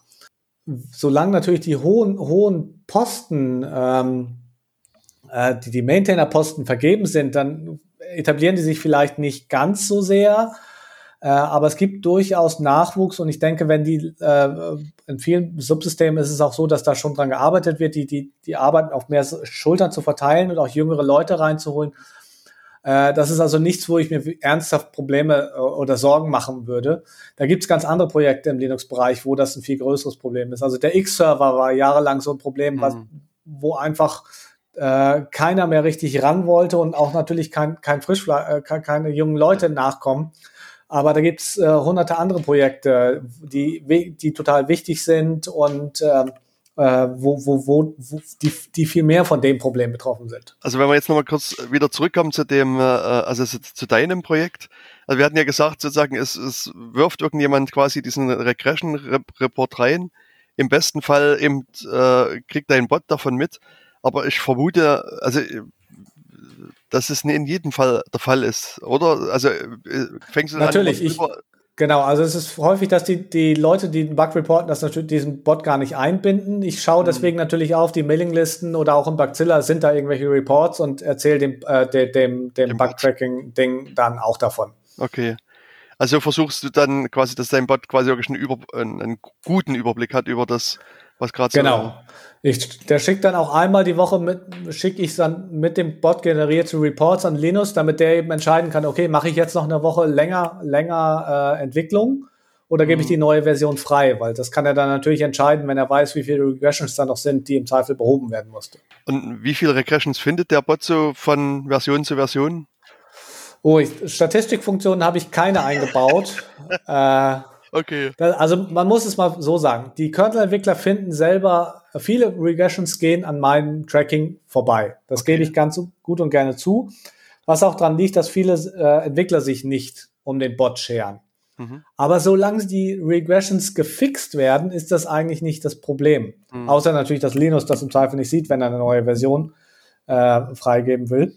Solange natürlich die hohen, hohen Posten ähm, äh, die, die Maintainer-Posten vergeben sind, dann etablieren die sich vielleicht nicht ganz so sehr. Äh, aber es gibt durchaus Nachwuchs und ich denke, wenn die äh, in vielen Subsystemen ist es auch so, dass da schon dran gearbeitet wird, die, die, die Arbeit auf mehr Schultern zu verteilen und auch jüngere Leute reinzuholen. Äh, das ist also nichts, wo ich mir ernsthaft Probleme äh, oder Sorgen machen würde. Da gibt es ganz andere Projekte im Linux-Bereich, wo das ein viel größeres Problem ist. Also der X-Server war jahrelang so ein Problem, mhm. was, wo einfach äh, keiner mehr richtig ran wollte und auch natürlich kein, kein Frischfleisch, äh, keine jungen Leute nachkommen. Aber da gibt's äh, hunderte andere Projekte, die, die total wichtig sind und äh, äh, wo, wo, wo, wo die, die viel mehr von dem Problem betroffen sind. Also wenn wir jetzt nochmal kurz wieder zurückkommen zu dem, äh, also zu deinem Projekt. Also wir hatten ja gesagt, sozusagen, es, es wirft irgendjemand quasi diesen Regression-Report rein. Im besten Fall eben äh, kriegt dein Bot davon mit. Aber ich vermute, also dass es in jedem Fall der Fall ist, oder? Also äh, fängst du Natürlich, an, ich, genau, also es ist häufig, dass die, die Leute, die den Bug reporten, das natürlich diesen Bot gar nicht einbinden. Ich schaue mhm. deswegen natürlich auf die Mailinglisten oder auch im Bugzilla sind da irgendwelche Reports und erzähle dem, äh, dem, dem, dem Bug-Tracking-Ding dann auch davon. Okay. Also versuchst du dann quasi, dass dein Bot quasi wirklich einen, Über, einen, einen guten Überblick hat über das, was gerade so. Genau. Ich, der schickt dann auch einmal die Woche mit, schicke ich dann mit dem Bot generierte Reports an Linus, damit der eben entscheiden kann, okay, mache ich jetzt noch eine Woche länger, länger äh, Entwicklung oder gebe ich mhm. die neue Version frei? Weil das kann er dann natürlich entscheiden, wenn er weiß, wie viele Regressions da noch sind, die im Zweifel behoben werden musste. Und wie viele Regressions findet der Bot so von Version zu Version? Oh, ich, Statistikfunktionen habe ich keine eingebaut. [LAUGHS] äh, Okay. Also man muss es mal so sagen. Die Kernel-Entwickler finden selber, viele Regressions gehen an meinem Tracking vorbei. Das okay. gebe ich ganz gut und gerne zu. Was auch daran liegt, dass viele äh, Entwickler sich nicht um den Bot scheren. Mhm. Aber solange die Regressions gefixt werden, ist das eigentlich nicht das Problem. Mhm. Außer natürlich, dass Linus das im Zweifel nicht sieht, wenn er eine neue Version äh, freigeben will.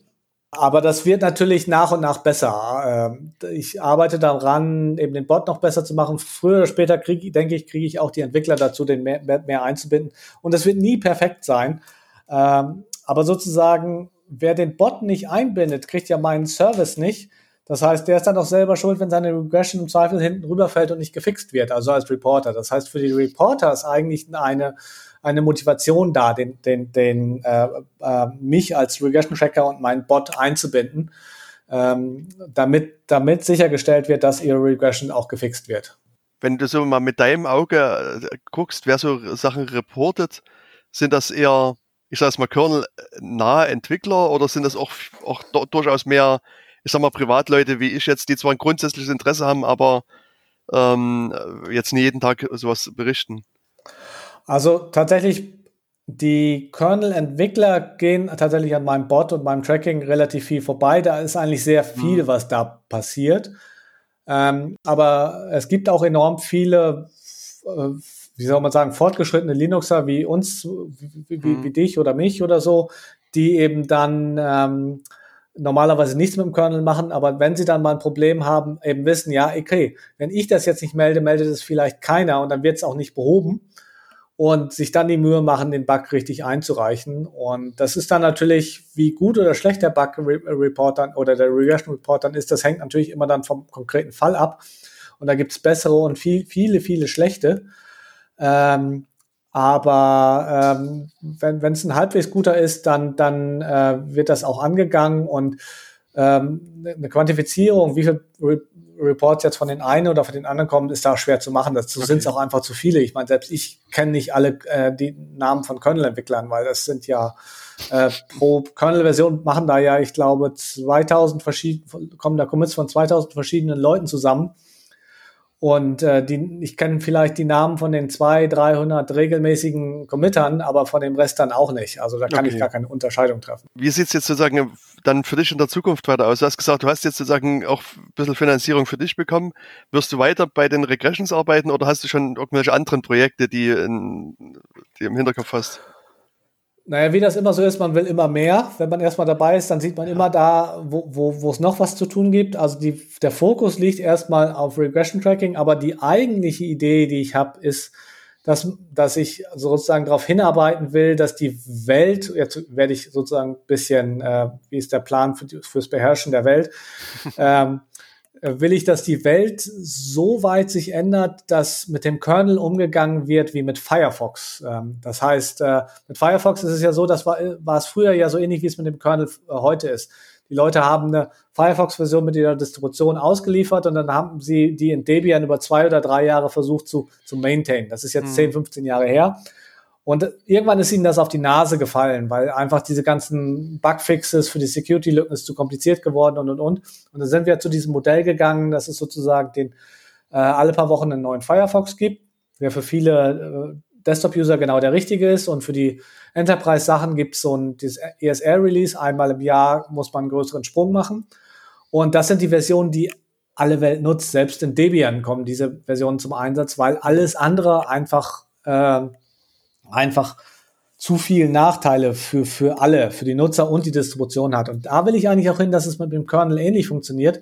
Aber das wird natürlich nach und nach besser. Ähm, ich arbeite daran, eben den Bot noch besser zu machen. Früher oder später kriege, denke ich, kriege ich auch die Entwickler dazu, den mehr, mehr einzubinden. Und das wird nie perfekt sein. Ähm, aber sozusagen, wer den Bot nicht einbindet, kriegt ja meinen Service nicht. Das heißt, der ist dann auch selber schuld, wenn seine Regression im Zweifel hinten rüberfällt und nicht gefixt wird, also als Reporter. Das heißt, für die Reporter ist eigentlich eine eine Motivation da, den, den, den äh, äh, mich als Regression Tracker und meinen Bot einzubinden, ähm, damit, damit sichergestellt wird, dass ihre Regression auch gefixt wird. Wenn du so mal mit deinem Auge äh, guckst, wer so Sachen reportet, sind das eher, ich sage mal, Kernel-nahe Entwickler oder sind das auch, auch durchaus mehr, ich sag mal, Privatleute wie ich jetzt, die zwar ein grundsätzliches Interesse haben, aber ähm, jetzt nicht jeden Tag sowas berichten? Also tatsächlich, die Kernel-Entwickler gehen tatsächlich an meinem Bot und meinem Tracking relativ viel vorbei. Da ist eigentlich sehr viel, mhm. was da passiert. Ähm, aber es gibt auch enorm viele, äh, wie soll man sagen, fortgeschrittene Linuxer wie uns, wie, mhm. wie, dich oder mich oder so, die eben dann ähm, normalerweise nichts mit dem Kernel machen, aber wenn sie dann mal ein Problem haben, eben wissen, ja, okay, wenn ich das jetzt nicht melde, meldet es vielleicht keiner und dann wird es auch nicht behoben und sich dann die Mühe machen, den Bug richtig einzureichen. Und das ist dann natürlich, wie gut oder schlecht der Bug Report dann oder der Regression Report dann ist, das hängt natürlich immer dann vom konkreten Fall ab. Und da gibt es bessere und viel, viele, viele schlechte. Ähm, Aber ähm, wenn es ein halbwegs guter ist, dann, dann äh, wird das auch angegangen und ähm, eine Quantifizierung, wie viel Re Reports jetzt von den einen oder von den anderen kommen, ist da schwer zu machen. Das okay. sind es auch einfach zu viele. Ich meine, selbst ich kenne nicht alle äh, die Namen von Kernel-Entwicklern, weil das sind ja äh, pro Kernel-Version machen da ja, ich glaube, 2000 verschiedene, kommen da Commits von 2000 verschiedenen Leuten zusammen. Und äh, die, ich kenne vielleicht die Namen von den 200, 300 regelmäßigen Committern, aber von dem Rest dann auch nicht. Also da kann okay. ich gar keine Unterscheidung treffen. Wie sieht es jetzt sozusagen dann für dich in der Zukunft weiter aus? Du hast gesagt, du hast jetzt sozusagen auch ein bisschen Finanzierung für dich bekommen. Wirst du weiter bei den Regressions arbeiten oder hast du schon irgendwelche anderen Projekte, die, in, die im Hinterkopf hast? Naja, wie das immer so ist, man will immer mehr. Wenn man erstmal dabei ist, dann sieht man immer da, wo, wo, wo es noch was zu tun gibt. Also die, der Fokus liegt erstmal auf Regression Tracking, aber die eigentliche Idee, die ich habe, ist, dass, dass ich sozusagen darauf hinarbeiten will, dass die Welt, jetzt werde ich sozusagen ein bisschen, äh, wie ist der Plan für, fürs Beherrschen der Welt, [LAUGHS] ähm, äh, will ich, dass die Welt so weit sich ändert, dass mit dem Kernel umgegangen wird wie mit Firefox. Ähm, das heißt, äh, mit Firefox ist es ja so, das war, war es früher ja so ähnlich, wie es mit dem Kernel äh, heute ist. Die Leute haben eine Firefox-Version mit ihrer Distribution ausgeliefert und dann haben sie die in Debian über zwei oder drei Jahre versucht zu, zu maintain. Das ist jetzt mhm. 10, 15 Jahre her. Und irgendwann ist ihnen das auf die Nase gefallen, weil einfach diese ganzen Bugfixes für die Security-Lücken ist zu kompliziert geworden und und und. Und dann sind wir zu diesem Modell gegangen, dass es sozusagen den äh, alle paar Wochen einen neuen Firefox gibt, der für viele äh, Desktop-User genau der richtige ist. Und für die Enterprise-Sachen gibt es so ein ESR-Release. Einmal im Jahr muss man einen größeren Sprung machen. Und das sind die Versionen, die alle Welt nutzt. Selbst in Debian kommen diese Versionen zum Einsatz, weil alles andere einfach äh, einfach zu viel Nachteile für, für alle, für die Nutzer und die Distribution hat. Und da will ich eigentlich auch hin, dass es mit dem Kernel ähnlich funktioniert,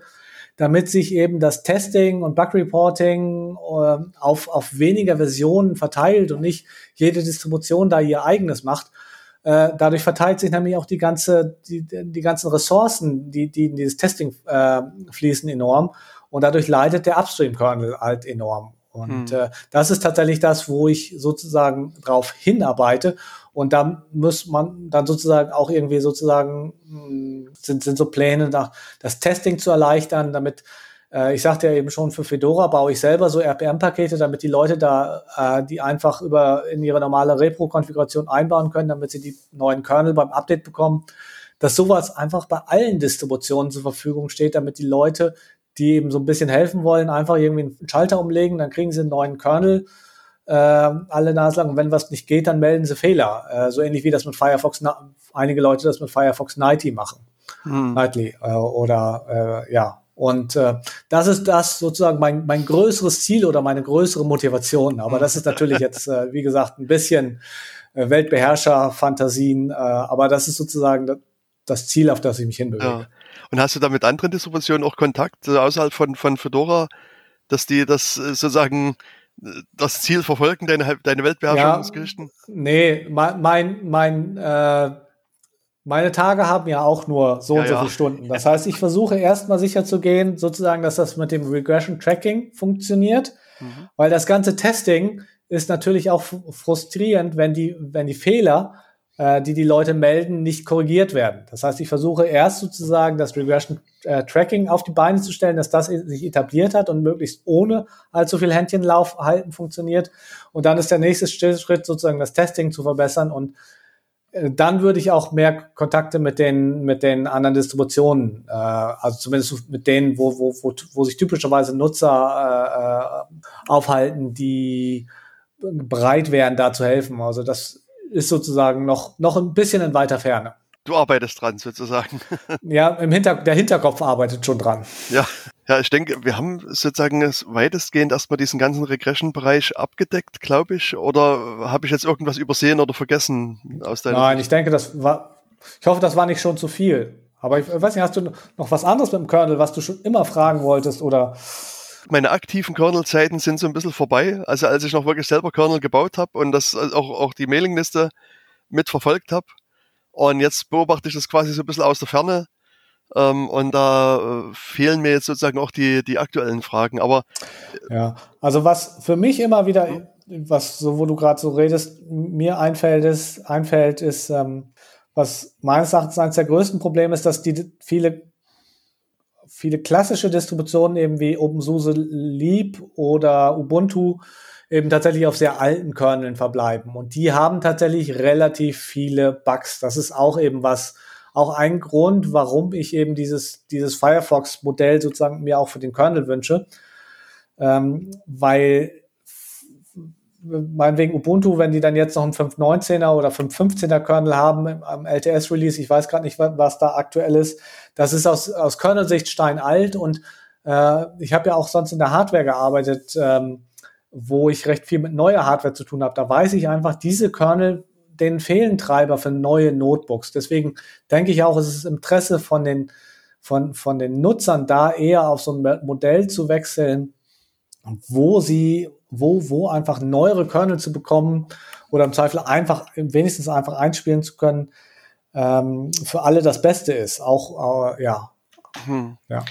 damit sich eben das Testing und Bug Reporting äh, auf, auf weniger Versionen verteilt und nicht jede Distribution da ihr eigenes macht. Äh, dadurch verteilt sich nämlich auch die ganze, die, die ganzen Ressourcen, die, die in dieses Testing äh, fließen, enorm. Und dadurch leidet der Upstream-Kernel halt enorm. Und hm. äh, das ist tatsächlich das, wo ich sozusagen drauf hinarbeite. Und da muss man dann sozusagen auch irgendwie sozusagen, mh, hm, sind, sind so Pläne, nach, das Testing zu erleichtern, damit, äh, ich sagte ja eben schon, für Fedora baue ich selber so RPM-Pakete, damit die Leute da, äh, die einfach über in ihre normale Repro-Konfiguration einbauen können, damit sie die neuen Kernel beim Update bekommen dass sowas einfach bei allen Distributionen zur Verfügung steht, damit die Leute die eben so ein bisschen helfen wollen, einfach irgendwie einen Schalter umlegen, dann kriegen sie einen neuen Kernel äh, alle Nase lang. Und wenn was nicht geht, dann melden sie Fehler. Äh, so ähnlich wie das mit Firefox, einige Leute das mit Firefox Nighty machen. Hm. Nightly äh, oder äh, ja. Und äh, das ist das sozusagen mein, mein größeres Ziel oder meine größere Motivation. Aber das ist natürlich jetzt, äh, wie gesagt, ein bisschen äh, Weltbeherrscher-Fantasien. Äh, aber das ist sozusagen das, das Ziel, auf das ich mich hinbewege. Ja. Und hast du da mit anderen Distributionen auch Kontakt also außerhalb von, von Fedora, dass die das äh, sozusagen äh, das Ziel verfolgen, deine, deine Weltbeherrschungsgeschichten? Ja, nee, mein, mein, mein äh, meine Tage haben ja auch nur so ja, und so ja. viele Stunden. [LAUGHS] Das heißt, ich versuche erstmal sicher zu gehen, sozusagen, dass das mit dem Regression Tracking funktioniert, mhm. weil das ganze Testing ist natürlich auch frustrierend, wenn die, wenn die Fehler äh, die die Leute melden, nicht korrigiert werden. Das heißt, ich versuche erst sozusagen das Regression äh, Tracking auf die Beine zu stellen, dass das sich etabliert hat und möglichst ohne allzu viel Händchenlauf halten funktioniert. Und dann ist der nächste Schritt sozusagen das Testing zu verbessern und äh, dann würde ich auch mehr Kontakte mit den, mit den anderen Distributionen, äh, also zumindest mit denen, wo, wo, wo, wo sich typischerweise Nutzer äh, aufhalten, die bereit wären, da zu helfen. Also das ist sozusagen noch, noch ein bisschen in weiter Ferne. Du arbeitest dran, sozusagen. [LAUGHS] ja, im Hinter der Hinterkopf arbeitet schon dran. Ja, ja, ich denke, wir haben sozusagen weitestgehend erstmal diesen ganzen Regression-Bereich abgedeckt, glaube ich. Oder habe ich jetzt irgendwas übersehen oder vergessen aus deiner Nein, Sicht? ich denke, das war, ich hoffe, das war nicht schon zu viel. Aber ich weiß nicht, hast du noch was anderes mit dem Kernel, was du schon immer fragen wolltest oder meine aktiven Kernel-Zeiten sind so ein bisschen vorbei. Also als ich noch wirklich selber Kernel gebaut habe und das auch, auch die Mailingliste mitverfolgt habe. Und jetzt beobachte ich das quasi so ein bisschen aus der Ferne. Ähm, und da äh, fehlen mir jetzt sozusagen auch die, die aktuellen Fragen. Aber ja, also was für mich immer wieder was so, wo du gerade so redest, mir einfällt, ist, einfällt, ist, ähm, was meines Erachtens eines der größten Probleme ist, dass die viele, viele klassische Distributionen eben wie OpenSUSE Leap oder Ubuntu eben tatsächlich auf sehr alten Kerneln verbleiben. Und die haben tatsächlich relativ viele Bugs. Das ist auch eben was, auch ein Grund, warum ich eben dieses, dieses Firefox-Modell sozusagen mir auch für den Kernel wünsche. Ähm, weil meinetwegen Ubuntu, wenn die dann jetzt noch einen 5.19er oder 5.15er Kernel haben am LTS-Release, ich weiß gerade nicht, was da aktuell ist, das ist aus, aus Kernel-Sicht steinalt und äh, ich habe ja auch sonst in der Hardware gearbeitet, ähm, wo ich recht viel mit neuer Hardware zu tun habe. Da weiß ich einfach, diese Kernel, denen fehlen Treiber für neue Notebooks. Deswegen denke ich auch, es ist Interesse von den, von, von den Nutzern da eher auf so ein Modell zu wechseln, wo sie, wo, wo einfach neuere Kernel zu bekommen oder im Zweifel einfach, wenigstens einfach einspielen zu können, ähm, für alle das Beste ist. Auch, äh, ja. Hm. ja.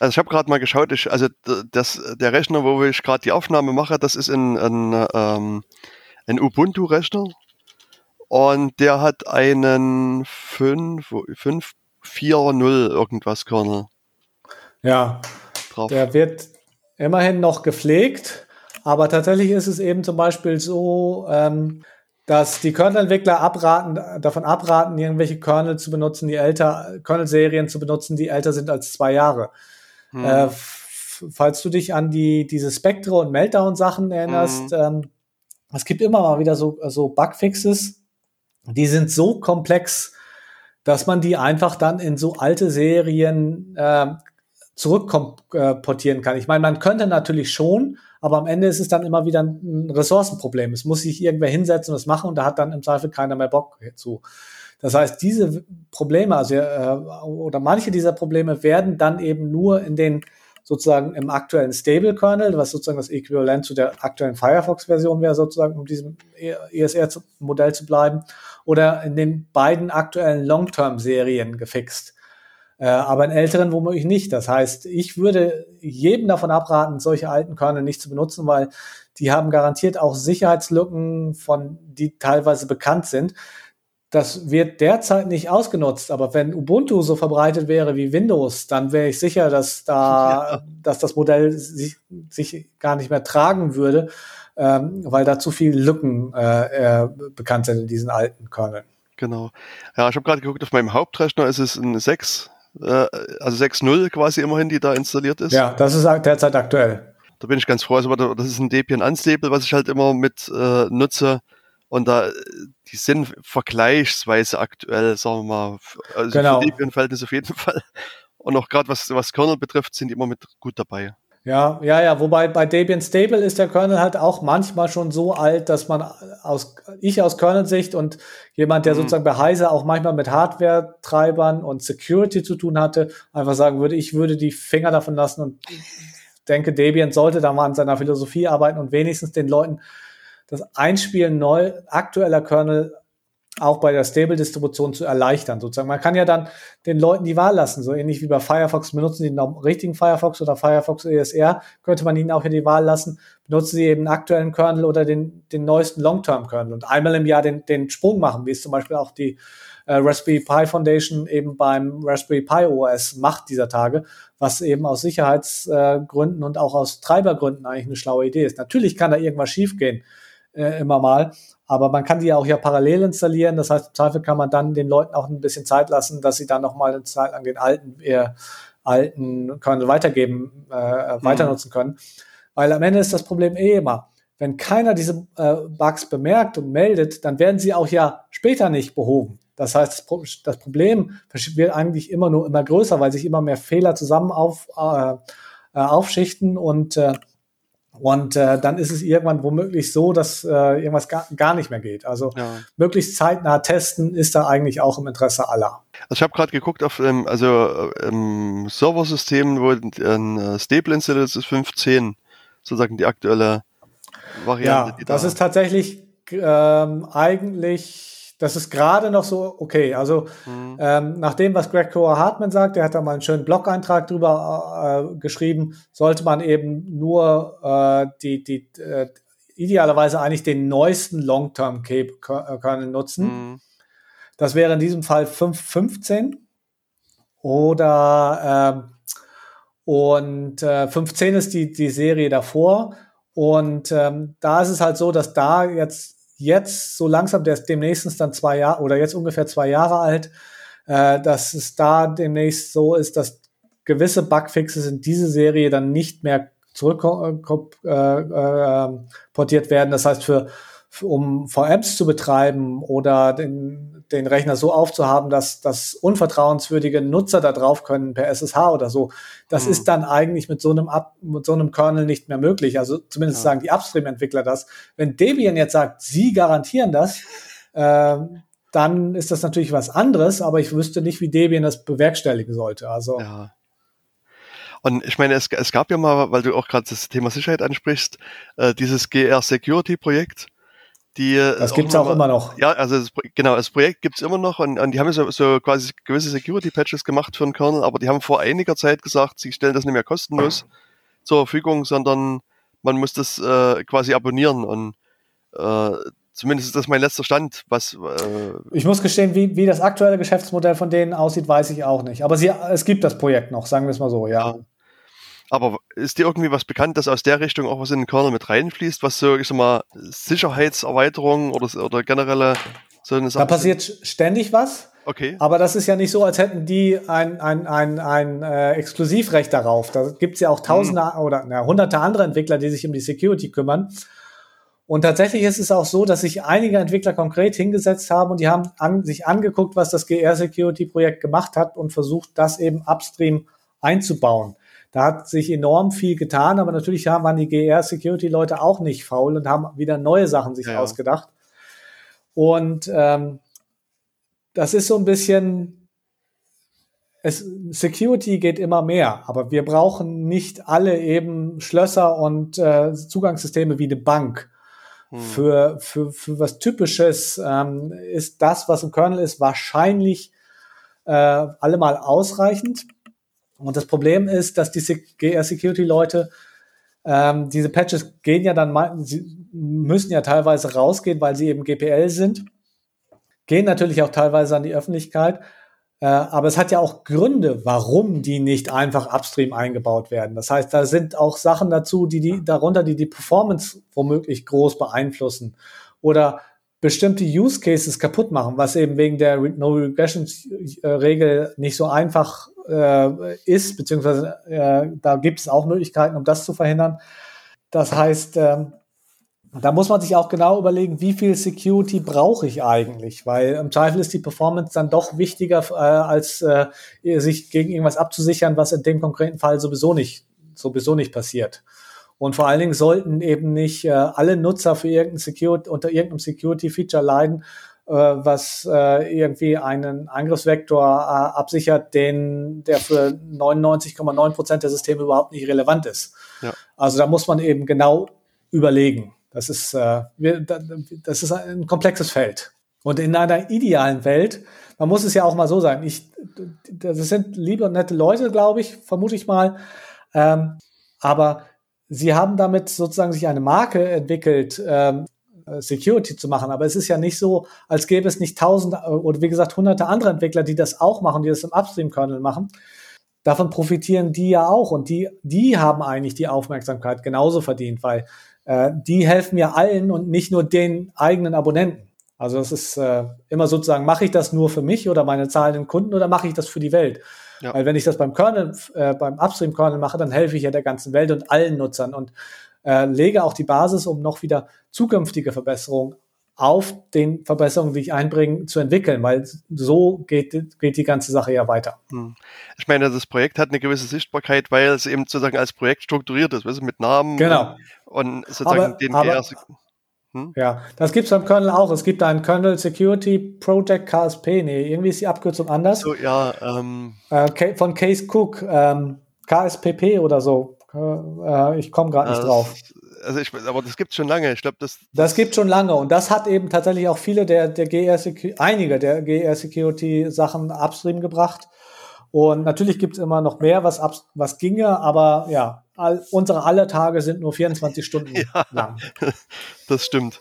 Also ich habe gerade mal geschaut, ich, also das, der Rechner, wo ich gerade die Aufnahme mache, das ist ein, ein, ähm, ein Ubuntu-Rechner und der hat einen 5.4.0 irgendwas Kernel. Ja, drauf. der wird immerhin noch gepflegt, aber tatsächlich ist es eben zum Beispiel so, ähm, dass die Kernel-Entwickler abraten, davon abraten, irgendwelche Kernel zu benutzen, die älter, Kernel-Serien zu benutzen, die älter sind als zwei Jahre. Hm. Äh, falls du dich an die, diese Spectre und Meltdown-Sachen erinnerst, hm. ähm, es gibt immer mal wieder so, so Bugfixes, die sind so komplex, dass man die einfach dann in so alte Serien äh, zurückportieren kann. Ich meine, man könnte natürlich schon, aber am Ende ist es dann immer wieder ein Ressourcenproblem. Es muss sich irgendwer hinsetzen und das machen und da hat dann im Zweifel keiner mehr Bock zu. Das heißt, diese Probleme, also äh, oder manche dieser Probleme werden dann eben nur in den sozusagen im aktuellen Stable Kernel, was sozusagen das Äquivalent zu der aktuellen Firefox-Version wäre, sozusagen, um diesem ESR-Modell zu bleiben, oder in den beiden aktuellen Long-Term-Serien gefixt. Äh, aber in älteren womöglich nicht. Das heißt, ich würde jedem davon abraten, solche alten Kernel nicht zu benutzen, weil die haben garantiert auch Sicherheitslücken, von die teilweise bekannt sind. Das wird derzeit nicht ausgenutzt, aber wenn Ubuntu so verbreitet wäre wie Windows, dann wäre ich sicher, dass da, [LAUGHS] ja. dass das Modell sich, sich gar nicht mehr tragen würde, ähm, weil da zu viele Lücken äh, äh, bekannt sind in diesen alten Kerneln. Genau. Ja, ich habe gerade geguckt, auf meinem Hauptrechner ist es ein 6 äh, also 6.0 quasi immerhin, die da installiert ist. Ja, das ist derzeit aktuell. Da bin ich ganz froh. Also das ist ein Debian Unstable, was ich halt immer mit äh, nutze. Und da, die sind vergleichsweise aktuell, sagen wir mal, also genau. für Debian-Verhältnisse auf jeden [LAUGHS] Fall. Und auch gerade was, was Kernel betrifft, sind die immer mit gut dabei. Ja, ja, ja, wobei bei Debian Stable ist der Kernel halt auch manchmal schon so alt, dass man aus, ich aus Kernel-Sicht und jemand, der mhm. sozusagen bei Heise auch manchmal mit Hardware-Treibern und Security zu tun hatte, einfach sagen würde, ich würde die Finger davon lassen und [LAUGHS] denke, Debian sollte da mal an seiner Philosophie arbeiten und wenigstens den Leuten das Einspielen neu aktueller Kernel auch bei der Stable-Distribution zu erleichtern. Sozusagen, man kann ja dann den Leuten die Wahl lassen, so ähnlich wie bei Firefox. Benutzen sie den richtigen Firefox oder Firefox ESR, könnte man ihnen auch hier die Wahl lassen. Benutzen sie eben den aktuellen Kernel oder den, den neuesten Long-Term-Kernel und einmal im Jahr den, den Sprung machen, wie es zum Beispiel auch die äh, Raspberry Pi Foundation eben beim Raspberry Pi OS macht dieser Tage, was eben aus Sicherheitsgründen und auch aus Treibergründen eigentlich eine schlaue Idee ist. Natürlich kann da irgendwas schiefgehen äh, immer mal. Aber man kann die ja auch ja parallel installieren. Das heißt, im Zweifel kann man dann den Leuten auch ein bisschen Zeit lassen, dass sie dann nochmal eine Zeit lang den alten, eher alten Kernel weitergeben, äh, mhm. weiter nutzen können. Weil am Ende ist das Problem eh immer, wenn keiner diese äh, Bugs bemerkt und meldet, dann werden sie auch ja später nicht behoben. Das heißt, das Problem wird eigentlich immer nur immer größer, weil sich immer mehr Fehler zusammen auf, äh, äh aufschichten und äh, und äh, dann ist es irgendwann womöglich so, dass äh, irgendwas gar, gar nicht mehr geht. Also ja. möglichst zeitnah testen ist da eigentlich auch im Interesse aller. Also ich habe gerade geguckt auf ähm, also ähm, Serversystem, wo ein äh, Stable installiert ist, ist 5.10, sozusagen die aktuelle Variante. Ja, das da ist tatsächlich ähm, eigentlich das ist gerade noch so okay. Also mhm. ähm, nach dem, was Greg Coa Hartman sagt, der hat da mal einen schönen Blog-Eintrag drüber äh, geschrieben, sollte man eben nur äh, die, die äh, idealerweise eigentlich den neuesten Long-Term-Kernel nutzen. Mhm. Das wäre in diesem Fall 5.15 oder ähm, und äh, 5.10 ist die, die Serie davor. Und ähm, da ist es halt so, dass da jetzt, jetzt so langsam, der ist demnächst dann zwei Jahre oder jetzt ungefähr zwei Jahre alt, äh, dass es da demnächst so ist, dass gewisse Bugfixes in diese Serie dann nicht mehr zurückportiert äh, äh, werden. Das heißt, für, für, um VMs zu betreiben oder den, den Rechner so aufzuhaben, dass, dass unvertrauenswürdige Nutzer da drauf können per SSH oder so, das mhm. ist dann eigentlich mit so einem Ab mit so einem Kernel nicht mehr möglich. Also zumindest ja. sagen die Upstream-Entwickler das. Wenn Debian jetzt sagt, sie garantieren das, [LAUGHS] äh, dann ist das natürlich was anderes, aber ich wüsste nicht, wie Debian das bewerkstelligen sollte. Also ja. Und ich meine, es, es gab ja mal, weil du auch gerade das Thema Sicherheit ansprichst, äh, dieses GR Security Projekt. Die, das gibt es auch, immer noch. Ja, also das, genau, das Projekt gibt es immer noch und, und die haben so, so quasi gewisse Security-Patches gemacht für den Kernel, aber die haben vor einiger Zeit gesagt, sie stellen das nicht mehr kostenlos zur Verfügung, sondern man muss das äh, quasi abonnieren und äh, zumindest ist das mein letzter Stand. Was, äh ich muss gestehen, wie, wie das aktuelle Geschäftsmodell von denen aussieht, weiß ich auch nicht. Aber sie, es gibt das Projekt noch, sagen wir es mal so, ja. ja. Aber ist dir irgendwie was bekannt, dass aus der Richtung auch was in den Kernel mit reinfließt, was so, ich sag mal, Sicherheitserweiterung oder, oder generelle so eine Sache? Da passiert ständig was. Okay. Aber das ist ja nicht so, als hätten die ein, ein, ein, ein äh, Exklusivrecht darauf. Da gibt es ja auch tausende hm. oder na, hunderte andere Entwickler, die sich um die Security kümmern. Und tatsächlich ist es auch so, dass sich einige Entwickler konkret hingesetzt haben und die haben an, sich angeguckt, was das GR Security Projekt gemacht hat und versucht, das eben upstream einzubauen. Da hat sich enorm viel getan, aber natürlich haben, waren die GR Security Leute auch nicht faul und haben wieder neue Sachen sich ja. ausgedacht. Und ähm, das ist so ein bisschen, es, Security geht immer mehr, aber wir brauchen nicht alle eben Schlösser und äh, Zugangssysteme wie eine Bank. Hm. Für, für, für was Typisches ähm, ist das, was im Kernel ist, wahrscheinlich äh, allemal ausreichend. Und das Problem ist, dass die GR-Security-Leute ähm, diese Patches gehen ja dann sie müssen ja teilweise rausgehen, weil sie eben GPL sind, gehen natürlich auch teilweise an die Öffentlichkeit, äh, aber es hat ja auch Gründe, warum die nicht einfach upstream eingebaut werden. Das heißt, da sind auch Sachen dazu, die die darunter, die die Performance womöglich groß beeinflussen oder bestimmte Use Cases kaputt machen, was eben wegen der No Regression Regel nicht so einfach äh, ist, beziehungsweise äh, da gibt es auch Möglichkeiten, um das zu verhindern. Das heißt, äh, da muss man sich auch genau überlegen, wie viel Security brauche ich eigentlich, weil im Zweifel ist die Performance dann doch wichtiger, äh, als äh, sich gegen irgendwas abzusichern, was in dem konkreten Fall sowieso nicht, sowieso nicht passiert. Und vor allen Dingen sollten eben nicht äh, alle Nutzer für irgendein Security, unter irgendeinem Security-Feature leiden, was äh, irgendwie einen Angriffsvektor äh, absichert, den, der für 99,9 Prozent der Systeme überhaupt nicht relevant ist. Ja. Also da muss man eben genau überlegen. Das ist, äh, das ist ein komplexes Feld. Und in einer idealen Welt, man muss es ja auch mal so sagen, ich, das sind liebe und nette Leute, glaube ich, vermute ich mal. Ähm, aber sie haben damit sozusagen sich eine Marke entwickelt, ähm, Security zu machen. Aber es ist ja nicht so, als gäbe es nicht tausend oder wie gesagt hunderte andere Entwickler, die das auch machen, die das im Upstream-Kernel machen. Davon profitieren die ja auch und die, die haben eigentlich die Aufmerksamkeit genauso verdient, weil äh, die helfen ja allen und nicht nur den eigenen Abonnenten. Also das ist äh, immer sozusagen, mache ich das nur für mich oder meine zahlenden Kunden oder mache ich das für die Welt? Ja. Weil wenn ich das beim Kernel, äh, beim Upstream-Kernel mache, dann helfe ich ja der ganzen Welt und allen Nutzern und äh, lege auch die Basis, um noch wieder zukünftige Verbesserungen auf den Verbesserungen, die ich einbringe, zu entwickeln, weil so geht, geht die ganze Sache ja weiter. Hm. Ich meine, das Projekt hat eine gewisse Sichtbarkeit, weil es eben sozusagen als Projekt strukturiert ist, weißt du, mit Namen genau. und, sozusagen aber, den aber, hm? Ja, das gibt es beim Kernel auch. Es gibt einen Kernel Security Project KSP. Nee, irgendwie ist die Abkürzung anders. So, ja. Ähm, äh, von Case Cook, ähm, KSPP oder so. Äh, ich komme gerade nicht drauf also ich, aber das gibt es schon lange. Ich glaube, das, das gibt schon lange und das hat eben tatsächlich auch viele der, der GR einige der GR Security Sachen upstream gebracht. Und natürlich gibt es immer noch mehr, was, ab, was ginge, aber ja, all, unsere alle Tage sind nur 24 Stunden [LAUGHS] ja, lang. [LAUGHS] Das stimmt.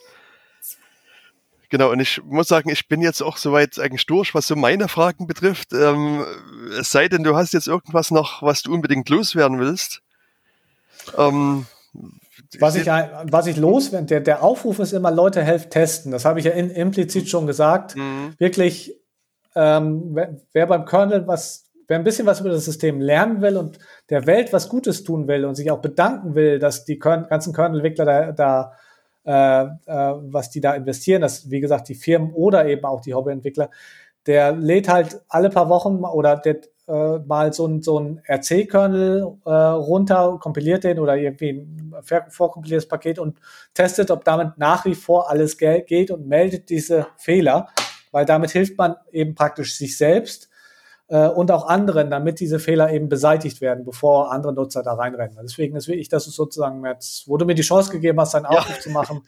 Genau, und ich muss sagen, ich bin jetzt auch soweit eigentlich durch, was so meine Fragen betrifft. Ähm, es sei denn, du hast jetzt irgendwas noch, was du unbedingt loswerden willst. Ähm, was ich, was ich loswerde, der, der Aufruf ist immer, Leute, helft testen. Das habe ich ja in, implizit schon gesagt. Mhm. Wirklich, ähm, wer, wer beim Kernel was wer ein bisschen was über das System lernen will und der Welt was Gutes tun will und sich auch bedanken will, dass die ganzen Kernel-Entwickler da, da äh, äh, was die da investieren, das wie gesagt die Firmen oder eben auch die Hobbyentwickler, der lädt halt alle paar Wochen oder der äh, mal so ein, so ein RC-Kernel äh, runter, kompiliert den oder irgendwie ein vorkompiliertes Paket und testet, ob damit nach wie vor alles geht und meldet diese Fehler, weil damit hilft man eben praktisch sich selbst äh, und auch anderen, damit diese Fehler eben beseitigt werden, bevor andere Nutzer da reinrennen. Deswegen ist wirklich, das ist sozusagen jetzt, wo du mir die Chance gegeben hast, einen Aufruf ja. zu machen,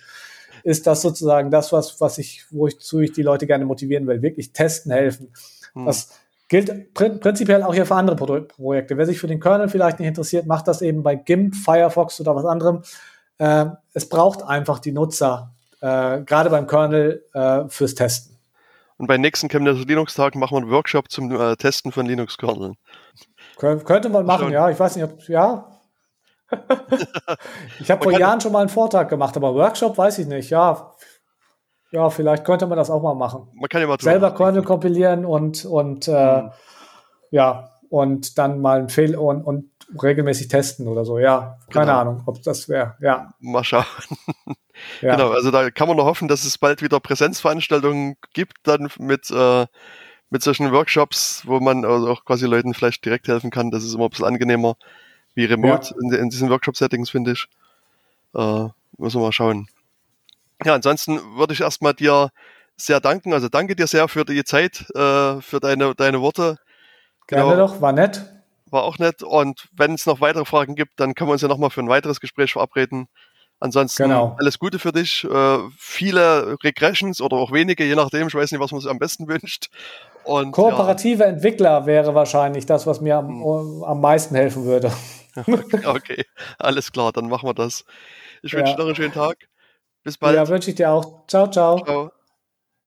ist das sozusagen das, was, was ich, wo ich, zu ich die Leute gerne motivieren will, wirklich testen, helfen. Hm. Das gilt prin prinzipiell auch hier für andere Pro Projekte. Wer sich für den Kernel vielleicht nicht interessiert, macht das eben bei GIMP, Firefox oder was anderem. Äh, es braucht einfach die Nutzer, äh, gerade beim Kernel, äh, fürs Testen. Und beim nächsten Chemnitzer Linux-Tag machen wir einen Workshop zum äh, Testen von Linux-Kerneln. Kön könnte man machen, schon. ja. Ich weiß nicht, ob, ja. [LAUGHS] ich habe vor Jahren schon mal einen Vortrag gemacht, aber Workshop weiß ich nicht, ja. Ja, vielleicht könnte man das auch mal machen. Man kann ja mal selber Kernel kompilieren und, und äh, mhm. ja, und dann mal ein Fehl und, und regelmäßig testen oder so. Ja, keine genau. Ahnung, ob das wäre. Ja. Mal schauen. [LAUGHS] Ja. Genau, also da kann man nur hoffen, dass es bald wieder Präsenzveranstaltungen gibt, dann mit, äh, mit solchen Workshops, wo man also auch quasi Leuten vielleicht direkt helfen kann. Das ist immer ein bisschen angenehmer wie remote ja. in, in, diesen Workshop-Settings, finde ich. Äh, müssen wir mal schauen. Ja, ansonsten würde ich erstmal dir sehr danken. Also danke dir sehr für die Zeit, äh, für deine, deine Worte. Gerne genau. doch, war nett. War auch nett. Und wenn es noch weitere Fragen gibt, dann können wir uns ja nochmal für ein weiteres Gespräch verabreden. Ansonsten genau. alles Gute für dich. Äh, viele Regressions oder auch wenige, je nachdem. Ich weiß nicht, was man sich am besten wünscht. Und, Kooperative ja. Entwickler wäre wahrscheinlich das, was mir am, hm. am meisten helfen würde. [LAUGHS] okay, alles klar, dann machen wir das. Ich wünsche ja. noch einen schönen Tag. Bis bald. Ja, wünsche ich dir auch. Ciao, ciao. Ciao.